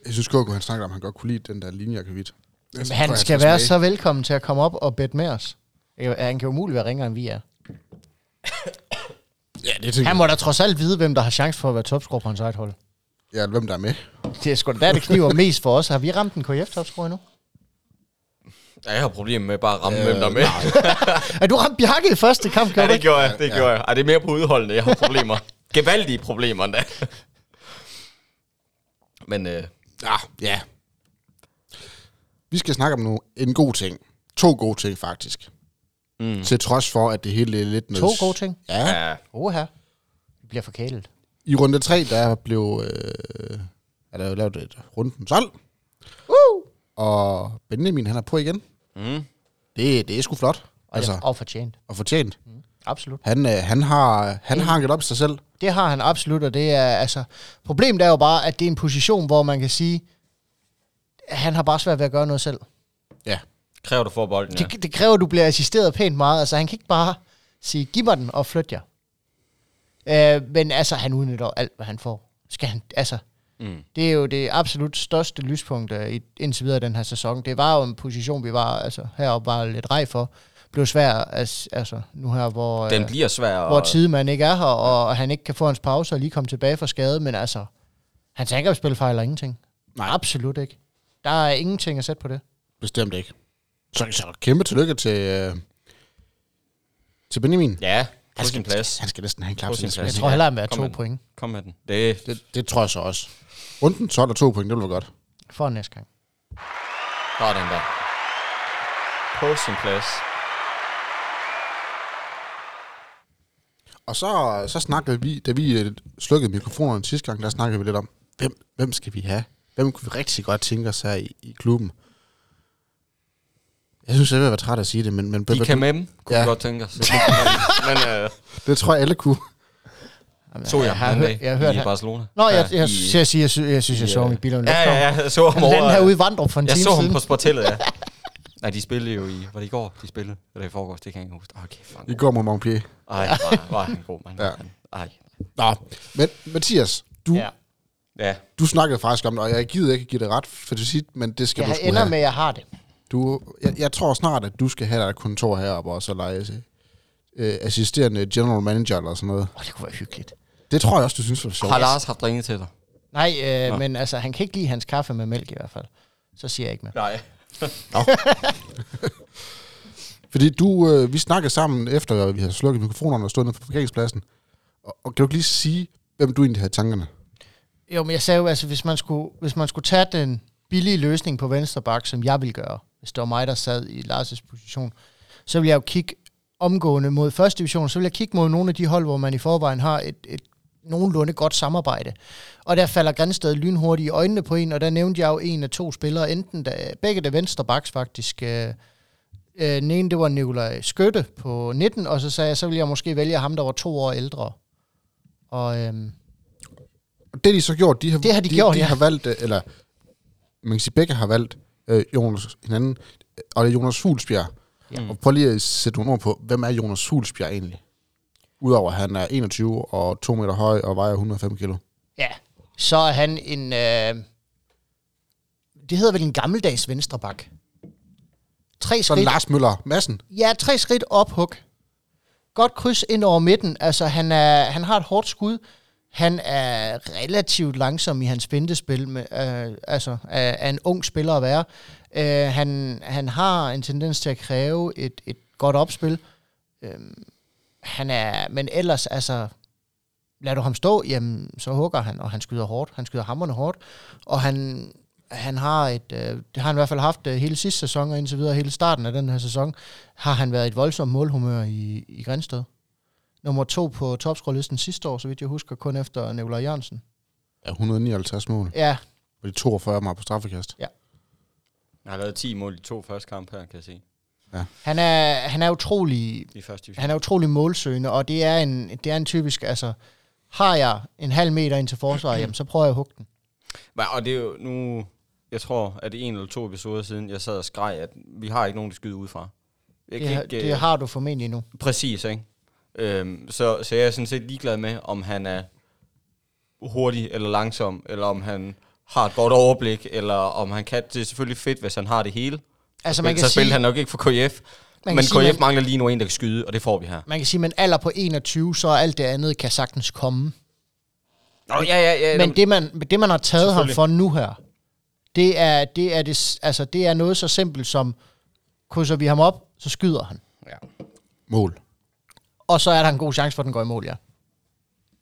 Jeg synes godt, han snakker om, at han godt kunne lide den der linje, jeg kan vide. Men han skal være så velkommen til at komme op og bet med os. Han kan jo muligt være ringere, end vi er. Ja, det tænker Han må da trods alt vide, hvem der har chance for at være topscorer på hans eget hold. Ja, hvem der er med. Det er sgu da der, det kniver mest for os. Har vi ramt en KF-topscorer endnu? Ja, jeg har problemer med bare at ramme, Øh, øh, hvem der er med. Er du ramt Bjarke i første kamp, Ja, det gjorde jeg. Det gjorde jeg. Ej, det er mere på udholdene, jeg har problemer. Gevaldige problemer endda. Men øh, Ja, ja. Vi skal snakke om nu en god ting. To gode ting, faktisk. mm. Til trods for, at det hele er lidt... To gode ting. Ja. ja, Oha. Vi bliver forkælet. I runde 3, der blev... Øh, er der jo lavet et runden solg. Uh! Og Benjamin, han er på igen. Mm. Det, det er sgu flot. Og, Altså, og fortjent. og fortjent. Absolut. Han, øh, han har, han har hanket op i sig selv. Det har han absolut, og det er altså... Problemet er jo bare, at det er en position, hvor man kan sige, at han har bare svært ved at gøre noget selv. Ja. kræver du for bolden, ja. Det, det kræver, at du bliver assisteret pænt meget. Altså, han kan ikke bare sige, giv mig den og flyt jer. Øh, men altså, han udnytter alt, hvad han får. Skal han, altså, Mm. det er jo det absolut største lyspunkt øh, i, indtil videre den her sæson. Det var jo en position, vi var altså, heroppe var lidt rej for. Blev svær, altså, altså nu her, hvor, Den øh, bliver svær. hvor at- Tidemann ikke er her, og han ikke kan få hans pause og lige komme tilbage fra skade, men altså, hans angrebsspil fejler ingenting. Nej. Absolut ikke. Der er ingenting at sætte på det. Bestemt ikke. Så, så kæmpe tillykke til, øh, til Benjamin. Ja, på Han sin skal, plads. han skal næsten have en klap sin. Jeg tror hellere, han vil have to point Kom med den. Det, Det, det tror jeg så også. Runden 12 og to point, det vil være godt. for næste gang. der er den der. På sin plads. Og så, så snakkede vi, da vi øh, slukkede mikrofonerne sidste gang, der snakkede vi lidt om, hvem, hvem skal vi have? Hvem kunne vi rigtig godt tænke os her i, i klubben? Jeg synes, jeg vil være træt at sige det, men, men De kan med dem, kunne Ja. ja. vi godt tænke os. men men øh, det tror jeg alle kunne. Jamen, så jeg, jeg har, den hørt, jeg hørt i. Barcelona. Nå, jeg, jeg, i- jeg, jeg, siger, jeg, synes, jeg synes, jeg så ham i øh, bilen. Ja, ja, jeg så ham Den over. her ude i Vandrup for en Jeg time så ham siden. på Sportellet, ja. Nej, de spillede jo i... Var det i går, de spillede? Eller i forgårs, det kan jeg ikke huske. Okay, fuck. I går mod Montpellier. Ej, var, var han god, mand. Ja. Ej. Nå, men Mathias, du, Ja. ja. Du snakkede faktisk om det, og jeg gider ikke give det ret for det sit, men det skal Jeg du sgu ender have. med, at jeg har det. Du, jeg, jeg tror snart, at du skal have dig et kontor heroppe og så lege øh, assisterende general manager eller sådan noget. Åh, det kunne være hyggeligt. Det tror jeg også, du synes var sjovt. har Lars haft ringet til dig? Nej, øh, Nå. men altså, han kan ikke lide hans kaffe med mælk i hvert fald. Så siger jeg ikke mere. Nej. Fordi du, øh, vi snakkede sammen efter, at vi havde slukket mikrofonerne og stået nede på parkeringspladsen. Og, og kan du ikke lige sige, hvem du egentlig havde i tankerne? Jo, men jeg sagde jo, altså, hvis man skulle, hvis man skulle tage den billige løsning på venstre bak, som jeg ville gøre, hvis det var mig, der sad i Lars' position, så ville jeg jo kigge omgående mod første division, så ville jeg kigge mod nogle af de hold, hvor man i forvejen har et, et nogenlunde godt samarbejde. Og der falder Grænsted lynhurtigt i øjnene på en, og der nævnte jeg jo en af to spillere, enten da, begge det venstre baks faktisk. Øh, øh, den ene, det var Nikolaj Skytte på 19, og så sagde jeg, så ville jeg måske vælge ham, der var to år ældre. Og Og det de så gjort, de har, Det har de de, gjort, de ja. har valgt, øh, eller man kan sige, begge har valgt øh, Jonas hinanden, øh, og det er Jonas Fuglsbjerg. Ja. Og prøv lige at sætte nogle ord på, hvem er Jonas Fuglsbjerg egentlig? Udover at han er 21 og 2 meter høj og vejer 105 kilo. Ja, så er han en... Øh, det hedder vel en gammeldags venstrebak. Tre Så skridt, Lars Møller Madsen. ja, tre skridt ophug. Godt kryds ind over midten. Altså, han, er, han har et hårdt skud. Han er relativt langsom i hans fintespil, med, øh, altså er, er en ung spiller at være. Øh, han, han har en tendens til at kræve et, et godt opspil. Øh, han er, men ellers, altså, lader du ham stå, jamen, så hugger han, og han skyder hårdt. Han skyder hammerne hårdt, og han, han har et, øh, det har han i hvert fald haft øh, hele sidste sæson, og indtil videre hele starten af den her sæson, har han været et voldsomt målhumør i, i Grænsted. Nummer to på topscorelisten sidste år, så vidt jeg husker, kun efter Nikolaj Jørgensen. Ja, 159 mål. Ja, Og de 42 mål på straffekast. Han har lavet 10 mål i to første kampe her, kan jeg se. Han er, han er utrolig I første division. han er utrolig målsøgende, og det er en, det er en typisk, altså, har jeg en halv meter ind til forsvaret, jamen, så prøver jeg at hugge den. Men, og det er jo nu... Jeg tror, at det er en eller to episoder siden, jeg sad og skreg, at vi har ikke nogen, der skyder udefra. Jeg Det, ikke, det øh, har du formentlig nu. Præcis, ikke? Øhm, så, så jeg er sådan set ligeglad med, om han er hurtig eller langsom, eller om han har et godt overblik, eller om han kan. Det er selvfølgelig fedt, hvis han har det hele. Altså, så man kan så spiller sige- han nok ikke for KF. Man Men kan sige, KF man- mangler lige nu en, der kan skyde, og det får vi her. Man kan sige, at en alder på 21, så er alt det andet kan sagtens komme. Nå, ja, ja, ja. Men det man, det, man har taget ham for nu her, det er, det, er det, altså, det er noget så simpelt som, krydser vi ham op, så skyder han. Ja. Mål. Og så er der en god chance for, at den går i mål, ja.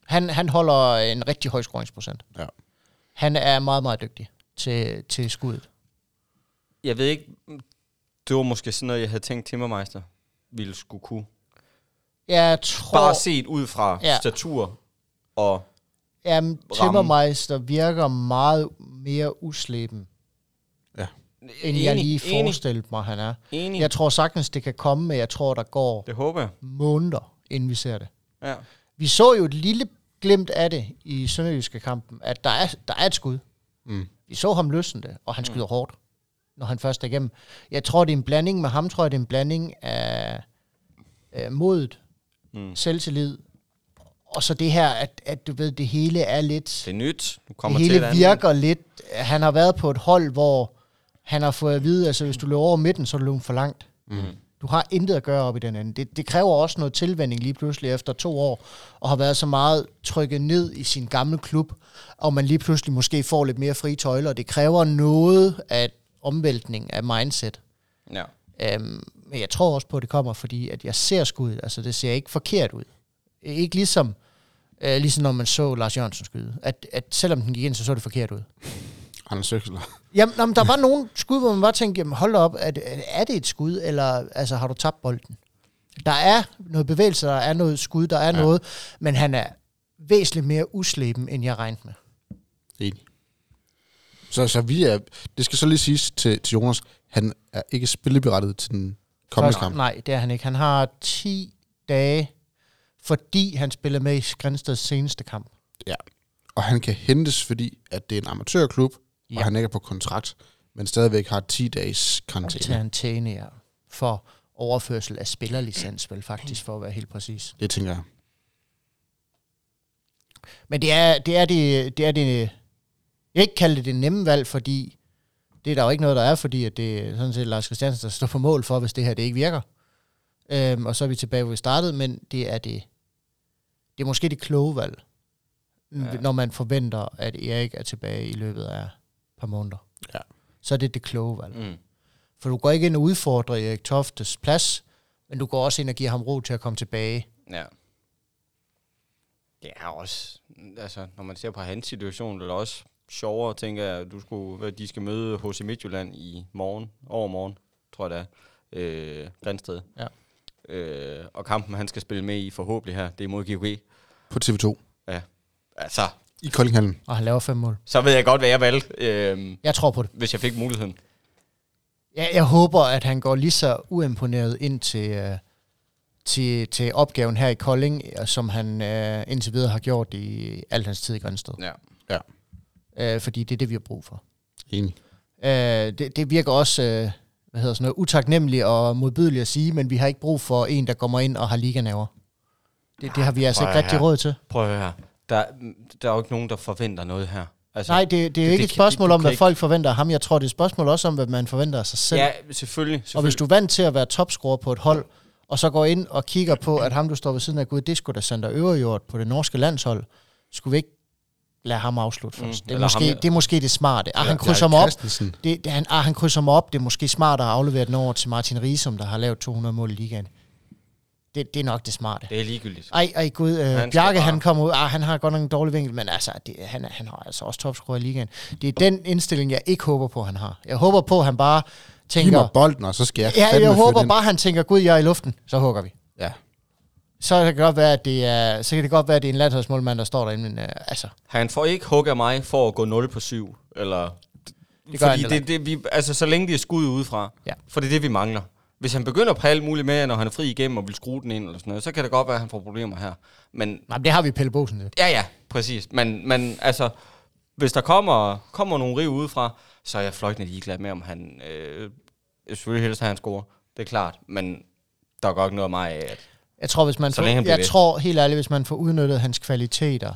Han, han holder en rigtig høj scoringsprocent. Ja. Han er meget, meget dygtig til, til skuddet. Jeg ved ikke, det var måske sådan noget, jeg havde tænkt Timmermeister ville skulle kunne. Jeg tror... Bare set ud fra Ja. ja. statur og... Jamen, Timmermeister virker meget mere usleben, end jeg lige enig, forestillede mig, han er. enig. Jeg tror sagtens, det kan komme, men jeg tror, der går Det håber jeg. måneder, inden vi ser det. Ja. Vi så jo et lille glimt af det i Sønderjyske kampen, at der er, der er et skud. Mm. Vi så ham løsne det, og han skyder hårdt, når han først er igennem. Jeg tror, det er en blanding med ham, tror jeg, det er en blanding af, af modet, Mm. selvtillid, og så det her, at, at du ved, det hele er lidt... Det er nyt. Nu det kommer til et hele andet. virker lidt... Han har været på et hold, hvor han har fået at vide, altså hvis du løber over midten, så er du løbet for langt. Mm. Du har intet at gøre op i den anden. Det, det kræver også noget tilvænding lige pludselig efter to år, og har været så meget trykket ned i sin gamle klub, og man lige pludselig måske får lidt mere frie tøjler. Det kræver noget af omvæltning af mindset. Ja. Øhm, men jeg tror også på, at det kommer, fordi at jeg ser skuddet. Altså, det ser ikke forkert ud. Ikke ligesom, øh, ligesom når man så Lars Jørgensen skyde. At, at selvom den gik ind, så så det forkert ud. Anders Søksler. Jamen, nå, men der var nogle skud, hvor man bare tænkte, jamen, hold op, er det, er det et skud, eller altså, har du tabt bolden? Der er noget bevægelse, der er noget skud, der er ja. noget, men han er væsentligt mere usleben, end jeg regnede med. Enig. Så, så vi er, det skal så lige siges til, til Jonas, han er ikke spilleberettet til den kommende kamp. Nej, det er han ikke. Han har 10 dage, fordi han spiller med i Grænsteds seneste kamp. Ja. Og han kan hentes, fordi at det er en amatørklub, ja. Og han ikke er på kontrakt, men stadigvæk har 10 dages karantæne. Antene, ja. For overførsel af spillerlicens, vel faktisk, for at være helt præcis. Det tænker jeg. Men det er det, er det, det, er det jeg vil ikke kalde det det nemme valg, fordi det er der jo ikke noget, der er, fordi at det er sådan set Lars Christiansen, der står på mål for, hvis det her det ikke virker. Øhm, og så er vi tilbage, hvor vi startede, men det er det, det er måske det kloge valg, Ja. når man forventer, at Erik er tilbage i løbet af et par måneder. Ja. Så er det det kloge valg. Mm. For du går ikke ind og udfordrer Erik Toftes plads, men du går også ind og giver ham ro til at komme tilbage. Ja. Det er også, altså, når man ser på hans situation, det er også sjovere, tænker jeg, du skulle, hvad, de skal møde HC Midtjylland i morgen, overmorgen, tror jeg det er, øh, Grænsted. Ja. Øh, og kampen, han skal spille med i forhåbentlig her, det er mod GOG. På TV2. Altså, I Koldinghallen. Og han laver fem mål. så ved jeg godt, hvad jeg valgte, øh, Jeg tror på det. hvis jeg fik muligheden. Jeg, jeg håber, at han går lige så uimponeret ind til, øh, til, til opgaven her i Kolding, som han øh, indtil videre har gjort i al hans tid i Grænsted. Ja. Øh, fordi det er det, vi har brug for. Enig. Øh, det, det virker også øh, hvad hedder sådan noget, utaknemmeligt og modbydeligt at sige, men vi har ikke brug for en, der kommer ind og har liganæver. Det, det har vi altså ikke rigtig råd til. Prøv at høre her. Der, der er jo ikke nogen, der forventer noget her. Altså, Nej, det, det er jo det- ikke det et spørgsmål du om, hvad ikke- folk forventer af ham. Jeg tror, det er et spørgsmål også om, hvad man forventer af sig selv. Ja, selvfølgelig. selvfølgelig. Og hvis du er vant til at være topscorer på et hold, og så går ind og kigger på, at ham, du står ved siden af, gud, det skulle da Sander Øverjord på det norske landshold, Skulle vi ikke lade ham afslutte Mm, først? Det, er måske, ham- det er måske det smarte. Ah, han krydser mig op. Det, det, han, ah, han krydser mig op. Det er måske smartere at aflevere den over til Martin Riesum, der har lavet 200 mål i ligaen. Det, det er nok det smarte. Det er ligegyldigt. Ej, ej gud, øh, skal Bjarke bare- han kommer ud, ah, han har godt nok en dårlig vinkel, men altså, det, han, han har altså også topscorer i ligaen. Det er den indstilling, jeg ikke håber på, han har. Jeg håber på, at han bare Giv tænker... mig bolden, og så skal jeg Ja, jeg håber bare, han tænker, gud, jeg er i luften, så hugger vi. Ja. Så kan det godt være, at det er, så kan det godt være, at det er en landsholdsmålmand, der står derinde, men øh, altså, Han får ikke hug af mig for at gå 0 på 7, eller... Det gør han fordi heller det, det, vi, altså, så længe de er skud udefra, Ja. for det er det, vi mangler. Hvis han begynder på alt muligt med, når han er fri igennem og vil skrue den ind, eller sådan noget, så kan det godt være, at han får problemer her. Men nej, men det har vi Pelle Bosen til. Ja, ja, præcis. Men, men altså, hvis der kommer, kommer nogle riv udefra, så er jeg fløjtende ligeglad med, om han... Øh, jeg selvfølgelig helst, at han scorer. Det er klart. Men der er godt noget af mig af, at... Jeg tror, hvis man Så får, længe jeg ved. tror helt ærligt, hvis man får udnyttet hans kvaliteter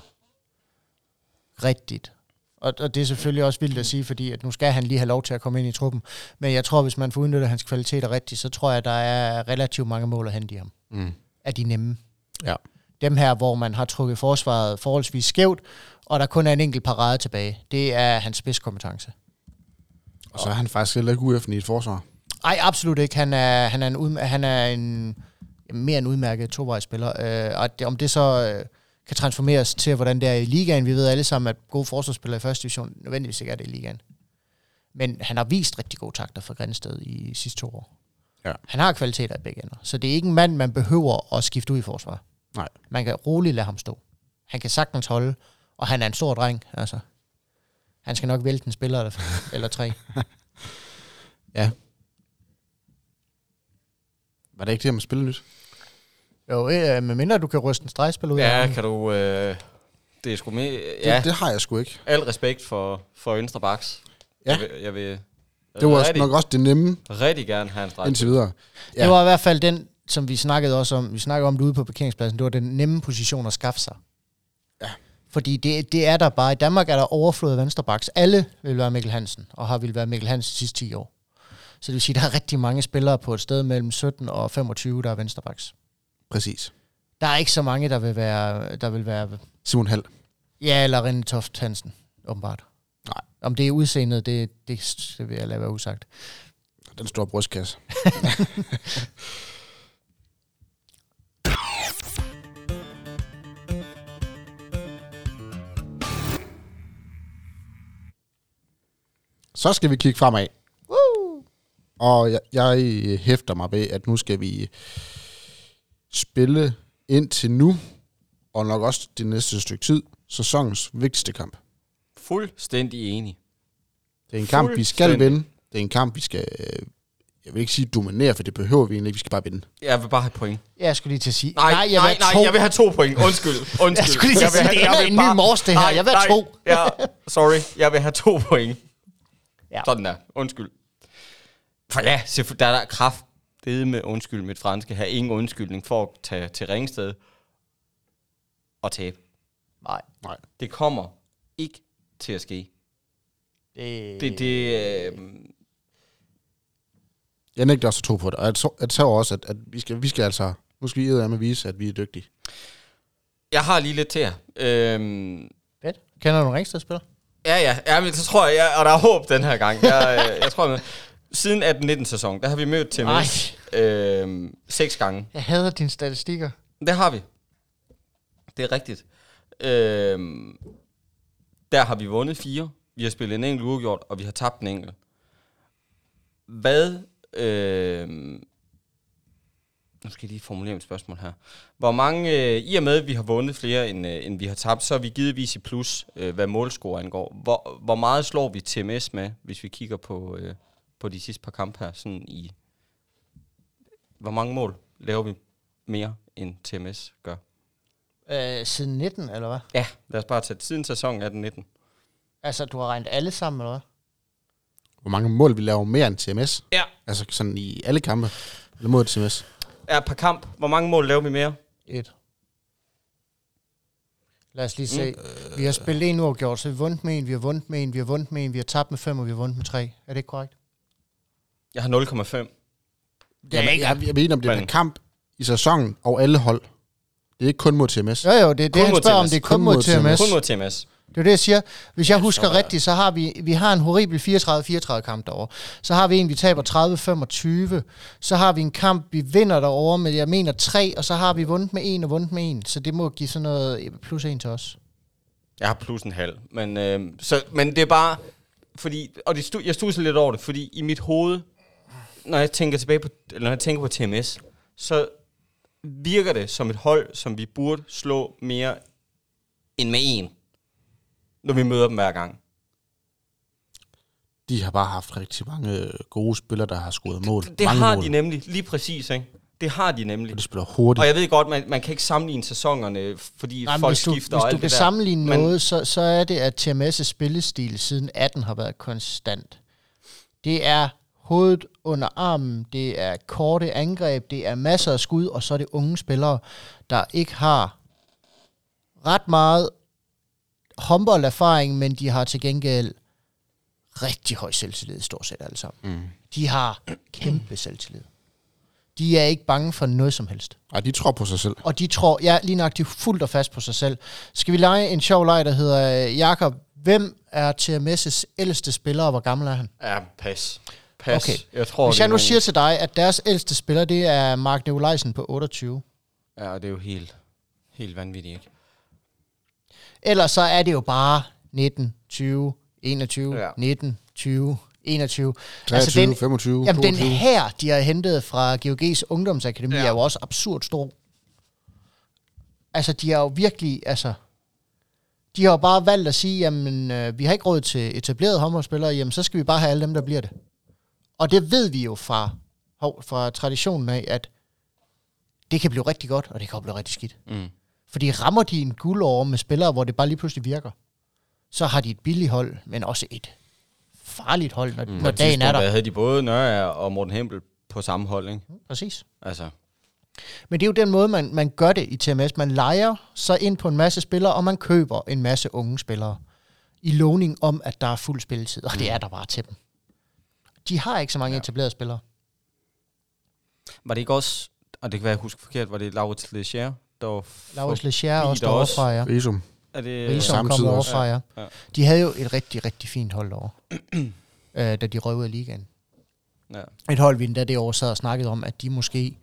rigtigt, og, og det er selvfølgelig også vildt at sige, fordi at nu skal han lige have lov til at komme ind i truppen, men jeg tror, hvis man får udnyttet hans kvaliteter rigtigt, så tror jeg, at der er relativt mange mål at hente i ham. Mm. Af de nemme. Ja. Dem her, hvor man har trukket forsvaret forholdsvis skævt, og der kun er en enkelt parade tilbage, det er hans spidskompetence. Og så er han faktisk heller ikke ude efter i et forsvar. Nej, absolut ikke. Han er, han er en, han er en mere end udmærket tovejsspiller. Øh, og det, om det så øh, kan transformeres til, hvordan det er i ligaen. Vi ved alle sammen, at gode forsvarsspillere i første division nødvendigvis ikke er det i ligaen. Men han har vist rigtig gode takter for Grænsted i sidste to år. Ja. Han har kvaliteter i begge ender. Så det er ikke en mand, man behøver at skifte ud i forsvar. Nej. Man kan roligt lade ham stå. Han kan sagtens holde, og han er en stor dreng. Altså. Han skal nok vælte en spiller eller, eller tre. Ja. Var det ikke det, man spiller nyt? Jo, øh, medmindre du kan ryste en stregspil ud af Ja, ham. kan du... Øh, det er sgu med... Det, Ja, det har jeg sgu ikke. al respekt for, for venstre baks. Ja. Jeg vil, jeg vil Det var også rigtig, nok også det nemme rigtig gerne have en streg. indtil videre. Ja. Det var i hvert fald den, som vi snakkede også om, vi snakkede om det ude på parkeringspladsen, det var den nemme position at skaffe sig. Ja. Fordi det, det er der bare. I Danmark er der overflod af venstrebacks. Alle vil være Mikkel Hansen, og har vil være Mikkel Hansen de sidste 10 år. Så det vil sige, at der er rigtig mange spillere på et sted mellem 17 og 25, der er venstrebacks. Præcis. Der er ikke så mange, der vil være, der vil være Simon Hall. ja, eller René Toft Hansen, åbenbart. Nej. Om det er udseendet, det, det, det vil jeg lade være usagt. Den store brystkasse. Så skal vi kigge fremad. Woo! Og jeg, jeg hæfter mig ved, at nu skal vi spille indtil nu, og nok også det næste stykke tid, sæsonens vigtigste kamp. Fuldstændig enig. Det er en kamp, vi skal vinde. Det er en kamp, vi skal, øh, jeg vil ikke sige dominere, for det behøver vi egentlig ikke. Vi skal bare vinde. Jeg vil bare have point. Jeg skulle lige til at sige, Nej, nej, jeg vil nej, have nej to. jeg vil have to point. Undskyld, undskyld. Jeg skulle lige til at sige, det er en ny mors, det her. Jeg vil have to. Ja, sorry. Jeg vil have to point. Ja. Sådan der. Undskyld. For ja, der er der kraft. Det med undskyld mit franske her. Ingen undskyldning for at tage til Ringsted og tabe. Nej, Nej. Det kommer ikke til at ske. det, Det, det, øh, Jeg nægter også at tro på det. Og jeg tror, jeg tror også, at, at vi, skal, vi skal altså... Nu skal vi med vise, at vi er dygtige. jeg har lige lidt til jer. Øhm, Fedt. Kender du en Ringsted-spiller? Ja, ja, ja, men så tror jeg, ja, og der er håb den her gang. Jeg, øh, jeg tror, med, siden 18-19 sæson, der har vi mødt til Nej. øh, seks gange. Jeg hader dine statistikker. Det har vi. Det er rigtigt. Øh, der har vi vundet fire. Vi har spillet en enkelt uafgjort, og vi har tabt en enkelt. Hvad... Øh, nu skal jeg lige formulere mit spørgsmål her. Hvor mange, øh, i og med at vi har vundet flere, end, øh, end vi har tabt, så er vi givetvis i plus, øh, hvad målscore angår. Hvor, hvor meget slår vi TMS med, hvis vi kigger på, øh, på de sidste par kampe her? Sådan i, hvor mange mål laver vi mere, end TMS gør? Øh, siden 19, eller hvad? Ja, lad os bare tage siden sæsonen 18-19. Altså, du har regnet alle sammen, eller hvad? Hvor mange mål vi laver mere end TMS? Ja. Altså sådan i alle kampe. Eller mod TMS. Ja, per kamp. Hvor mange mål laver vi mere? Et. Lad os lige se. Mm. Vi har spillet en uafgjort, så vi har vundet med en, vi har vundet med en, vi har vundet med en, vi har tabt med fem, og vi har vundet med tre. Er det ikke korrekt? Jeg har 0,5. Jamen, jeg, jeg ved ikke, om det er en kamp i sæsonen og alle hold. Det er ikke kun mod TMS. Jo, jo, det er det, Kun han mod spørger om. Det er kun Kun mod TMS. Kun mod TMS. Det er det, jeg siger. Hvis jeg Ja, husker er- rigtigt, så har vi, vi har en horribel 34-34 kamp derovre. Så har vi en, vi taber 30-25. Så har vi en kamp, vi vinder derovre med, jeg mener, 3, og så har vi vundet med en og vundet med en. Så det må give sådan noget plus en til os. Jeg har plus en halv. Men, øh, så, men det er bare... Fordi, og det stu, jeg studser lidt over det, fordi i mit hoved, når jeg tænker tilbage på, eller når jeg tænker på TMS, så virker det som et hold, som vi burde slå mere end med en, når vi møder dem hver gang. De har bare haft rigtig mange øh, gode spillere, der har scoret mål. Det mange har mål. de nemlig, lige præcis, ikke? Det har de nemlig. Og de spiller hurtigt. Og jeg ved godt, man, man kan ikke sammenligne sæsonerne, fordi Nej, folk hvis du, skifter hvis og du alt kan det der. sammenligne Men- noget, så, så er det, at TMS' spillestil siden 18 har været konstant. Det er hovedet under armen, det er korte angreb, det er masser af skud, og så er det unge spillere, der ikke har ret meget håndbolderfaring, men de har til gengæld rigtig høj selvtillid, stort set alle sammen. Mm. De har kæmpe selvtillid. De er ikke bange for noget som helst. Ej, de tror på sig selv. Og de tror, ja, lige nok, de er fuldt og fast på sig selv. Skal vi lege en sjov leg, der hedder, øh, Jakob, hvem er TMS' ældste spiller, og hvor gammel er han? Ja, pas. Pas. Okay. Jeg tror, Hvis jeg nu siger til dig, at deres ældste spiller, det er Mark Nikolajsen på 28. Ja, det er jo helt, helt vanvittigt, ikke? Ellers så er det jo bare 19, 20, 21, Ja. ja. 19, 20, 21. 23, altså den, 25, jamen, den 22. her, de har hentet fra GOG's ungdomsakademi, ja. er jo også absurd stor. Altså, de har jo virkelig, altså... De har jo bare valgt at sige, jamen, øh, vi har ikke råd til etablerede håndboldspillere, jamen, så skal vi bare have alle dem, der bliver det. Og det ved vi jo fra, fra traditionen af, at det kan blive rigtig godt, og det kan blive rigtig skidt. Mm. Fordi rammer de en guldår med spillere, hvor det bare lige pludselig virker, så har de et billigt hold, men også et farligt hold, når, mm, når dagen er der. havde de både Nørre og Morten Hempel på samme hold, ikke? Præcis. Altså, Men det er jo den måde, man, man gør det i TMS. Man leger sig ind på en masse spillere, og man køber en masse unge spillere i lovning om, at der er fuld spilletid, og det er der bare til dem. De har ikke så mange Ja. etablerede spillere. var det ikke også, og det kan være, jeg husker forkert, var det Laurits Leger, der var... Laurits forbi også der også. derovre fra, ja. Risum. Er det... Samtidig kom også. overfra, ja. Ja. De havde jo et rigtig, rigtig fint hold derovre, øh, da de af ligaen. Ja. Et hold, vi endda det år sad og snakkede om, at de måske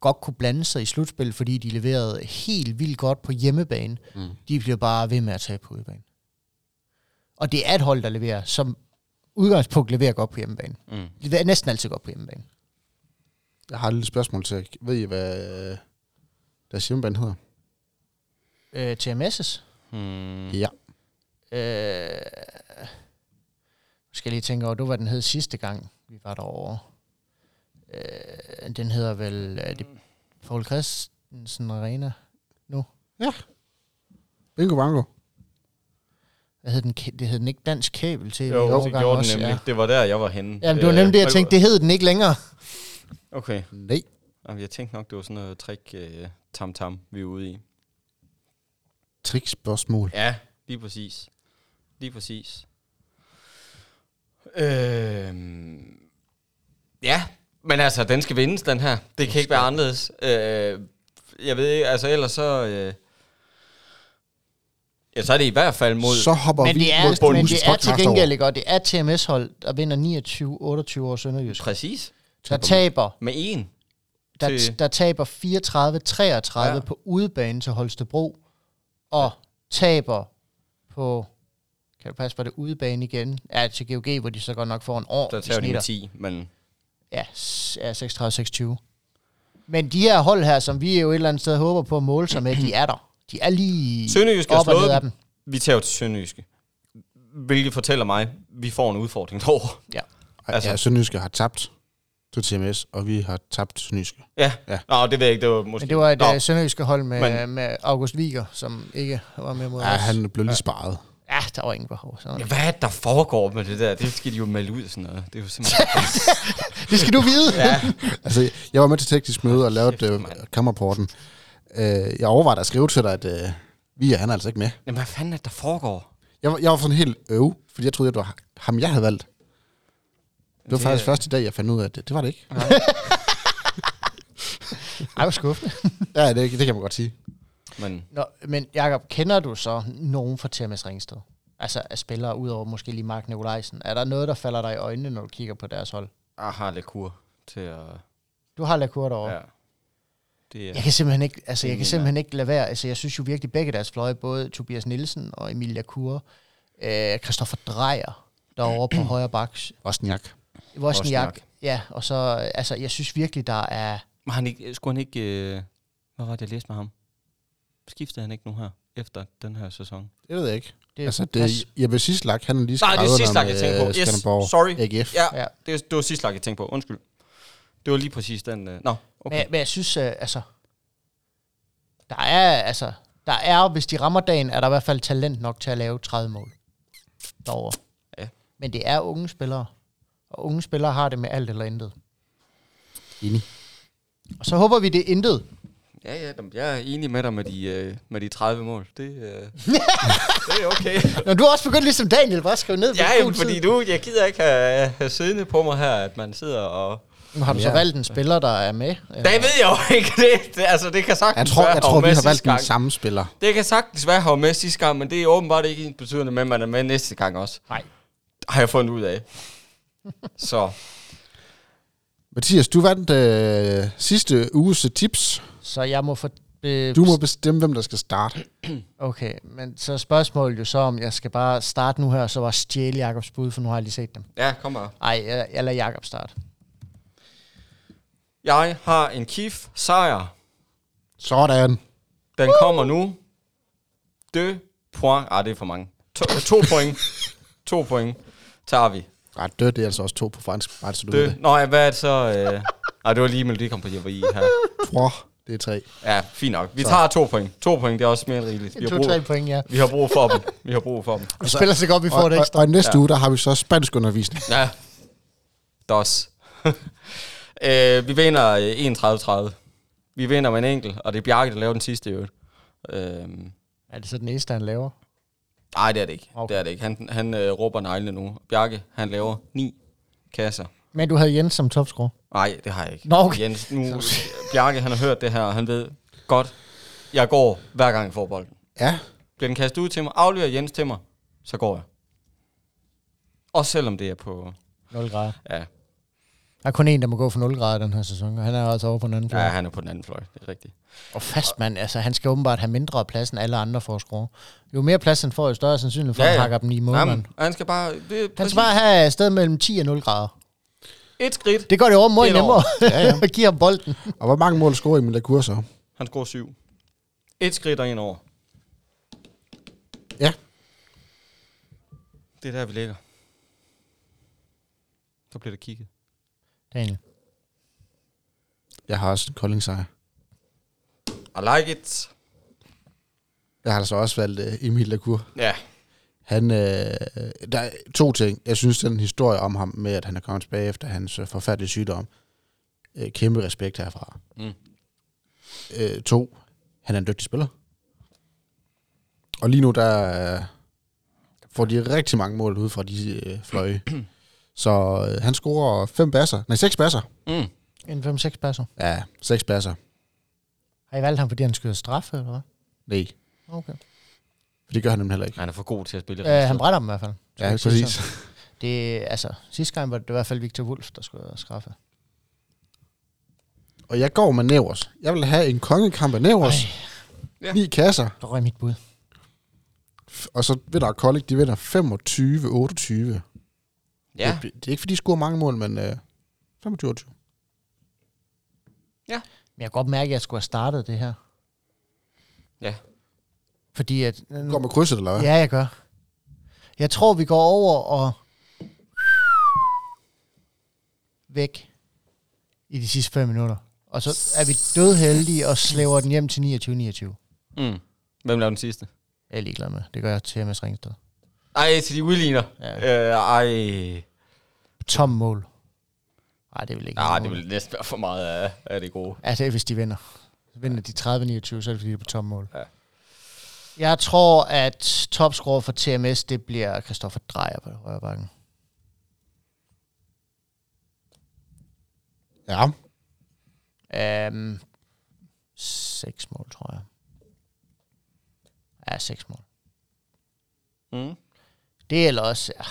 godt kunne blande sig i slutspil, fordi de leverede helt vildt godt på hjemmebane. Mm. De bliver bare ved med at tage på udebane. Og det er et hold, der leverer, som udgangspunkt leverer godt på hjemmebane. Mm. Leverer næsten altid godt på hjemmebane. Jeg har et lille spørgsmål til jer. Ved I, hvad deres hjemmebane hedder? Øh, TMS's. Hmm. Ja. Øh, nu skal jeg lige tænke over, det var, hvad den hed sidste gang, vi var derovre. Øh, den hedder vel er det Paul Christensen Arena. Bingo Bango. Hvad hed den? Det hed den ikke Dansk Kabel til. Jo, det gjorde den nemlig. Det var der, jeg var henne. Ja, det var nemlig det, jeg Øh, tænkte, det hed den ikke længere. Okay. Nej. Jamen, jeg tænkte nok, det var sådan noget trick uh, tam-tam, vi er ude i. Trickspørgsmål. Ja, lige præcis. Lige præcis. Øhm, ja, men altså, den skal vindes, den her. Det kan ikke være anderledes. Øh, jeg ved ikke, altså ellers så... Øh, ja, så er det i hvert fald mod... Så hopper Men vi det er, mod men bundens det er til gengæld ikke, og det er TMS-hold, der vinder 29-28 år Sønderjysk. Præcis. Der taber, Med en. der, til- der taber 34-33 Ja. på udebane til Holstebro, og taber på, kan det passe, var det udebane igen? Ja, til GOG, hvor de så godt nok får en år. Der tager de med 10, men... Ja, ja 36-26. Men de her hold her, som vi jo et eller andet sted håber på at måle sig med, de er der. De er lige Sønderjysk har op og ned slået af dem. Vi tager jo til Sønderjyske. Hvilket fortæller mig, at vi får en udfordring derovre. Ja. Altså-. Ja, Sønderjyske har tabt til TMS, og vi har tabt Sønderjyske. Ja. Ja. Nå, det ved jeg ikke, det var måske... Men det var et Nå, øh, sønderjyske hold med, Men- men, med August Wieger, som ikke var med mod Ja, os. han blev lige sparet. Ja, der var ingen behov. Så. Ja, hvad er det, der foregår med det der? Det skal de jo melde ud sådan noget. Det er jo simpelthen... Det skal du vide. ja. Altså, jeg var med til teknisk møde og lavede øh, mand. kammerporten. Øh, jeg overvejede at skrive til dig, at øh, vi er han er altså ikke med. Jamen, hvad fanden er det, der foregår? Jeg, var- jeg var sådan helt øv, fordi jeg troede, at det var ham, jeg havde valgt. Det var Det- faktisk første dag, jeg fandt ud af, at det, det var det ikke. Ej, hvor skuffende. Ja, det, det kan man godt sige. Men Nå, men Jacob, kender du så nogen fra TMS Ringsted? Altså af spillere, udover måske lige Mark Nikolajsen. Er der noget, der falder dig i øjnene, når du kigger på deres hold? jeg har Lecour til at... Du har Lacour derovre. Ja. Det er, Jeg kan simpelthen ikke, altså jeg kan simpelthen ikke lade være. Altså jeg synes jo virkelig begge deres fløje, både Tobias Nielsen og Emilia Kur, øh, Christoffer Drejer derovre på højre baks. Wozniak, Wozniak. ja, og så, altså jeg synes virkelig, der er, Var han ikke, skulle han ikke... Øh, hvad var det, jeg læste med ham? Skiftede han ikke nu her, efter den her sæson? Det ved jeg ikke. det er Altså, pas. det, Jeppe Sislak, han er lige Nej, det er skrevet sidste der lag, jeg tænkte på. med Yes, sorry. AGF. Ja, Ja. det, det var sidste lag, jeg tænkte på. Undskyld. Det var lige præcis den... Øh. Nå, okay. Men, men jeg synes, øh, altså, der er, altså, der er, hvis de rammer dagen, er der i hvert fald talent nok til at lave 30 mål derovre. Ja. Men det er unge spillere, og unge spillere har det med alt eller intet. Enig. Og så håber vi, det er intet. Ja, ja, jeg er enig med dig med de, øh, med de 30 mål. Det, øh, det er okay. Nå, du har også begyndt ligesom Daniel, bare skrive ned. ja, jamen, fordi tid. du, jeg gider ikke have, have siddende på mig her, at man sidder og... Har du så Ja. valgt en spiller, der er med. Det ved jeg jo ikke. Det, det, altså, det kan sagtens Jeg tror, være, jeg tror vi har valgt den samme spiller. Det kan sagtens være, var med sidste gang, men det er åbenbart ikke ens betydende med, at man er med næste gang også. Nej. Har jeg fundet ud af. Så Mathias, du vandt øh, sidste uges tips. Så jeg må få... Øh, Du må bestemme, hvem der skal starte. Okay, men så er spørgsmålet jo så, om jeg skal bare starte nu her, og så var stjæle Jakobs bud, for nu har jeg lige set dem. ja, kom bare. Ej, jeg, jeg lader Jakob starte. Jeg har en Kif sejr. Sådan. Den kommer nu. De point. Ah, det er for mange. To, to point. To point tager vi. Ej, det, det er altså også to på fransk. Bare så du det. Nå, ja, hvad er det så? Øh... Ej, det var lige Melodi Prix, jeg var i her. Trois, det er tre. Ja, fint nok. Vi tager to point. To point, det er også mere end rigeligt. Vi har, brug, point, ja. vi har brug for dem. Vi har brug for dem. Vi spiller så godt, vi får Og, det og, ekstra. og i næste Ja. uge, der har vi så spansk undervisning. Ja. Dos. øh, vi vinder øh, 31-30. Vi vinder med en enkelt, og det er Bjarke, der laver den sidste i øvrigt. Øhm, Er det så den eneste, han laver? nej, det er det ikke. Okay. Okay. Det er det ikke. Han, han øh, råber neglene nu. Bjarke, han laver ni kasser. Men du havde Jens som topscorer. Nej, det har jeg ikke. Nå, okay. Jens, nu, Bjarke, han har hørt det her, og han ved godt, jeg går hver gang jeg får bolden. Ja, Bliver den kastet ud til mig, afleverer Jens til mig, så går jeg. Også selvom det er på... 0 grader. Ja, Der er kun en, der må gå for 0 grader den her sæson, og han er altså over på den anden fløj. ja Ja. han er på den anden fløj, det er rigtigt. Og fastmand, altså han skal åbenbart have mindre plads end alle andre for at score. Jo mere plads han får, jo større sandsynlighed for, at han hakker dem i målmand. Jamen, han skal bare... Det er Han skal bare have et sted mellem 10 og 0 grader. et skridt. Det gør det over er nemmere ja, ja. at give ham bolden. og hvor mange mål scorer Emil Lacour så? Han scorer syv. Et skridt og en over. Ja. Det er der, vi ligger. Så bliver der kigget. Daniel. Jeg har også en Kolding sejr. I like it. Jeg har altså også valgt uh, Emil Lacour. Ja. Han, øh, der er to ting. Jeg synes, den historie om ham med, at han er kommet tilbage efter hans øh, forfærdelige sygdom, øh, kæmpe respekt herfra. Mm. Øh, to, han er en dygtig spiller. Og lige nu, der øh, får de rigtig mange mål ud fra de øh, fløje. Så øh, han scorer fem basser. Nej, seks basser. Mm. En 5-6 passer. Ja, seks basser. Har I valgt ham, fordi han skyder straffe, eller hvad? Nej, Okay. for det gør han nemlig heller ikke. Han er for god til at spille. Øh, han brænder dem i hvert fald. Ja, sige præcis. sådan. Det, altså, sidste gang var det i hvert fald Victor Wolf, der skulle straffe. Og jeg går med Nævers. Jeg vil have en kongekamp af Nævers. Ja. Ni kasser. Der røg mit bud. F- Og så vinder Kolding, de vinder 25-28. Ja. Det, det er ikke, fordi de scorer mange mål, men øh, 25 Men jeg kan godt mærke, at jeg skulle have startet det her. Ja. Fordi at... Du går med krydset, eller hvad? Ja, jeg gør. Jeg tror, vi går over og... Væk i de sidste fem minutter. Og så er vi dødheldige og slæver den hjem til 29-29. Mm. Hvem laver den sidste? Jeg er ligeglad med. Det gør jeg til MS Ringsted. Ej, til de udligner. Ja. Øh, ej. Tom mål. Nej, det vil ikke. Nej, være det vil næsten være for meget af, af det gode. Er, hvis de vinder. Vinder de 30-29, så er det fordi, de er på tom mål. Ja. Jeg tror, at topscorer for TMS, det bliver Christoffer Drejer på højre bakken. Ja. Um, seks mål, tror jeg. Ja, seks mål. Mm. Det eller også, ja,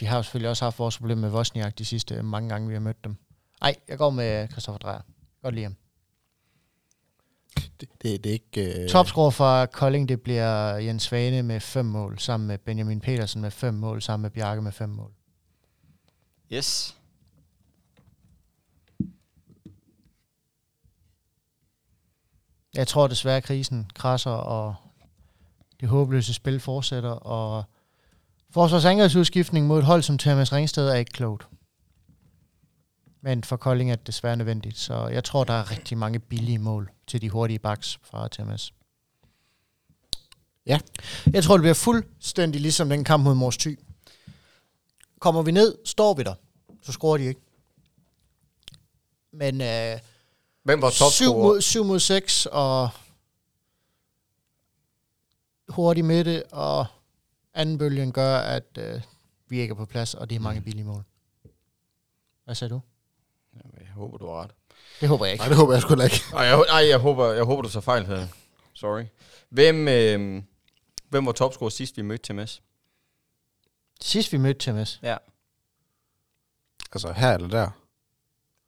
vi har jo selvfølgelig også haft vores problem med Vosniak de sidste mange gange, vi har mødt dem. Nej, jeg går med Christoffer Drejer. Godt lide ham. Det, det, det er ikke... Øh, Topscorer fra Kolding, det bliver Jens Svane med fem mål, sammen med Benjamin Petersen med fem mål, sammen med Bjarke med fem mål. Yes. Jeg tror desværre, at krisen krasser, og det håbløse spil fortsætter, og forsvarsangrebsudskiftning mod et hold som Thomas Ringsted er ikke klogt. Men for Kolding er det desværre nødvendigt, så jeg tror, der er rigtig mange billige mål til de hurtige backs fra Thomas. Ja. Jeg tror, det bliver fuldstændig ligesom den kamp mod Mors Thy. Kommer vi ned, står vi der, så scorer de ikke. Men øh, Hvem var 7 topscorer? mod, 7 mod 6, og hurtig midte, og anden bølgen gør, at øh, vi ikke er på plads, og det er mange billige mål. Hvad sagde du? Jeg håber, du har ret. Det håber jeg ikke. Nej, det håber jeg sgu heller ikke. Ej, jeg, ej, jeg, håber, jeg håber, du så fejl her. Sorry. Hvem, øh, hvem var topscorer sidst, vi mødte TMS? Sidst vi mødte Thomas, Ja. Altså, her eller der.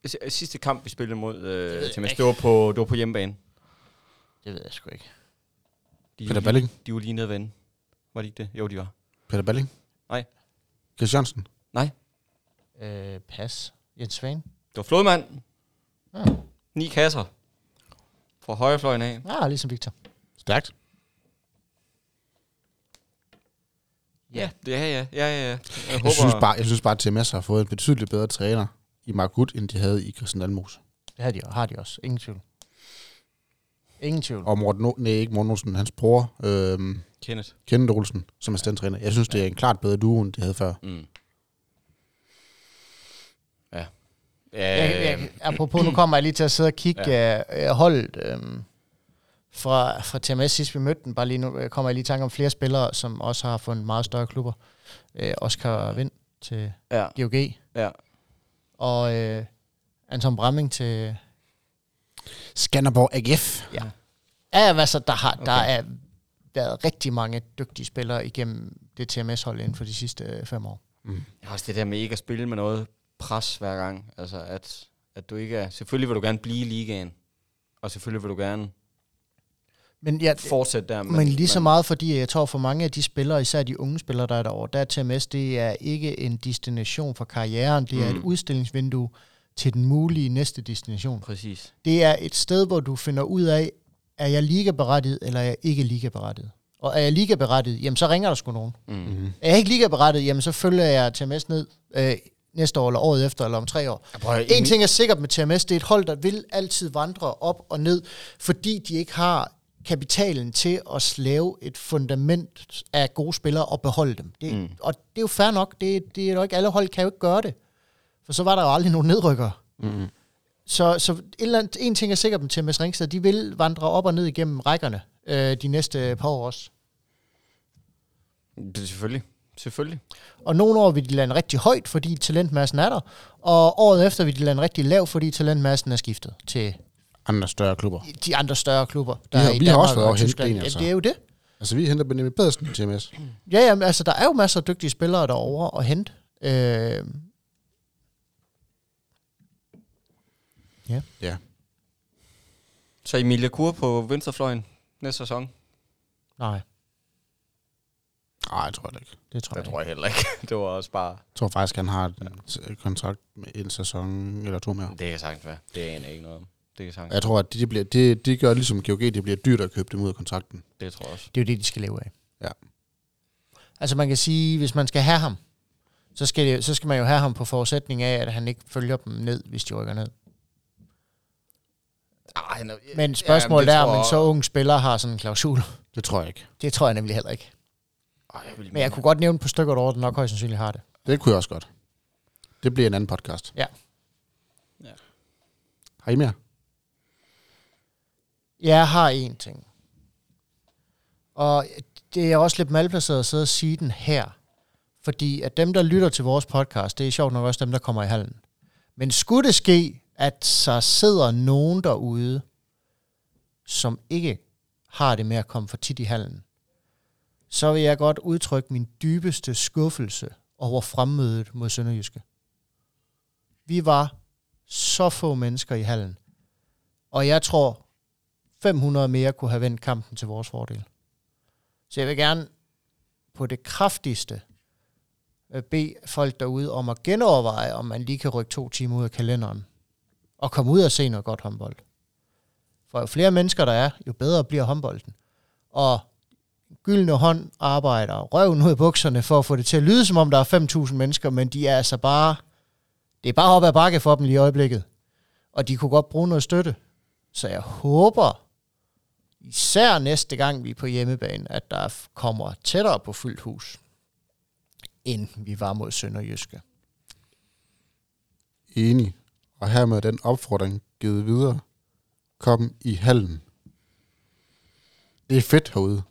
S- Sidste kamp, vi spillede mod Det øh, jeg TMS, det var, på, det var på hjemmebane. det ved jeg sgu ikke. De, Peter Balling. de var lige nede at vende. Var de ikke det? Jo, de var. Peter Balling. Nej. Chris Jørgensen. Øh, pas. Jens Svane. Det var Flodmand. Ja. Ni kasser. Fra højrefløjen af. Ah, ligesom Victor. Stærkt. Ja, det er ja. Ja, ja, ja. Jeg, Jeg håber, synes, bare, jeg synes bare, at TMS har fået en betydeligt bedre træner i Mark Gut, end de havde i Christian Dalmos. Det har de, har de også. Ingen tvivl. Ingen tvivl. Og Morten, o- nej, ikke Morten Olsen, hans bror, øhm, Kenneth. Kenneth Olsen, som er standtræner. Jeg synes, det er en klart bedre duo, end de havde før. Mm. Ja. Jeg, jeg, apropos, nu kommer jeg lige til at sidde og kigge ja. uh, holdet um, fra, fra TMS sidst vi mødte den. Bare lige nu øh, kommer jeg lige i tanke om flere spillere, som også har fundet meget større klubber. Uh, Oscar Vind til ja, GOG, ja. og uh, Anton Bramming til... Skanderborg AGF. Ja, altså, der har der er været rigtig mange dygtige spillere igennem det TMS-hold inden for de sidste øh, fem år. Jeg har også det der med ikke at spille med noget pres hver gang. Altså, at, at du ikke er... Selvfølgelig vil du gerne blive i ligaen. Og selvfølgelig vil du gerne Men ja, fortsætte der. Men, men lige så meget, fordi jeg tror for mange af de spillere, især de unge spillere, der er derovre, der er TMS, det er ikke en destination for karrieren, det er Mm. et udstillingsvindue til den mulige næste destination. Præcis. Det er et sted, hvor du finder ud af, er jeg ligaberettiget, eller er jeg ikke ligaberettiget? Og er jeg ligaberettiget, jamen så ringer der sgu nogen. Mm. Mm-hmm. Er jeg ikke ligaberettiget, jamen så følger jeg TMS ned øh, næste år, eller året efter, eller om tre år. En ting er sikkert med TMS, det er et hold, der vil altid vandre op og ned, fordi de ikke har kapitalen til at lave et fundament af gode spillere og beholde dem. Det, mm. Og det er jo fair nok, det, det er jo ikke, alle hold kan jo ikke gøre det. For så var der jo aldrig nogen nedrykker. Mm-hmm. Så, så et eller andet, en ting er sikkert med TMS Ringsted, de vil vandre op og ned igennem rækkerne øh, de næste par år også. Det er selvfølgelig. Selvfølgelig. Og nogle år vil de lande rigtig højt, fordi talentmassen er der, og året efter vil de lande rigtig lav, fordi talentmassen er skiftet til Andre større klubber. de andre større klubber. Vi har- i vi har også været og over Tyskland. en, Ja, altså. det er jo det. Altså, vi henter Benjamin Pedersen til TMS. Ja, jamen, altså, der er jo masser af dygtige spillere derovre at hente. Øh, Ja. Så Emilia Kur på venstrefløjen næste sæson? nej, Nej, jeg tror det ikke. det tror jeg, Det tror jeg heller ikke. det var også bare... Jeg tror faktisk, han har en kontrakt med en sæson eller to mere. Det kan sagtens være. Det aner jeg ikke noget om. Det kan sagtens Jeg tror, at de, bliver, det, de gør ligesom GOG, det bliver dyrt at købe dem ud af kontrakten. Det tror jeg også. Det er jo det, de skal leve af. Ja. Altså man kan sige, hvis man skal have ham, så skal, det, så skal man jo have ham på forudsætning af, at han ikke følger dem ned, hvis de rykker ned. Ej, no, Men spørgsmålet det er, tror om en så ung spiller har sådan en klausul. Det tror jeg ikke. Det tror jeg nemlig heller ikke. Ej, jeg vil Men jeg kunne godt nævne på stykker over, der nok højst sandsynligt har det. Det kunne jeg også godt. Det bliver en anden podcast. Ja. Ja. Har I mere? Jeg har én ting. Og det er også lidt malplaceret at sidde og sige den her. Fordi at dem, der lytter til vores podcast, det er sjovt nok også dem, der kommer i hallen. Men skulle det ske, at så sidder nogen derude, som ikke har det med at komme for tit i hallen, så vil jeg godt udtrykke min dybeste skuffelse over fremmødet mod Sønderjyske. Vi var så få mennesker i hallen, og jeg tror, 500 mere kunne have vendt kampen til vores fordel. Så jeg vil gerne på det kraftigste øh, bede folk derude om at genoverveje, om man lige kan rykke to timer ud af kalenderen og komme ud og se noget godt håndbold. For jo flere mennesker der er, jo bedre bliver håndbolden. Og gyldne hånd arbejder røven ud af bukserne for at få det til at lyde, som om der er 5.000 mennesker, men de er altså bare, det er bare op ad bakke for dem lige i øjeblikket. Og de kunne godt bruge noget støtte. Så jeg håber, især næste gang vi er på hjemmebane, at der kommer tættere på fyldt hus, end vi var mod Sønderjyske. Enig. Og hermed den opfordring givet videre. Kom i hallen. Det er fedt herude.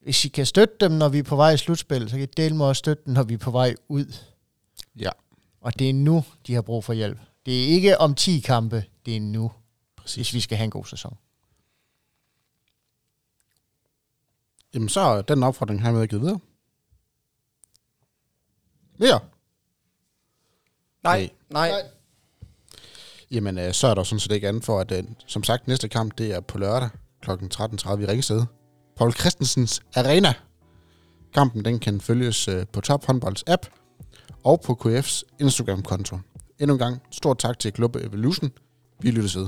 Hvis I kan støtte dem, når vi er på vej i slutspil, så kan I dele med at støtte dem, når vi er på vej ud. Ja, Og det er nu, de har brug for hjælp. Det er ikke om 10 kampe, det er nu, præcis. hvis vi skal have en god sæson. Jamen, så er den opfordring hermed givet videre. Mere? Nej, nej. Jamen, øh, så er der sådan set ikke andet for, at øh, som sagt, næste kamp, det er på lørdag kl. 13.30 i Ringsted. Paul Christensens Arena. Kampen, den kan følges øh, på Top Håndbolds app og på KF's Instagram-konto. Endnu en gang, stort tak til Klub Evolution. Vi lyttes ved.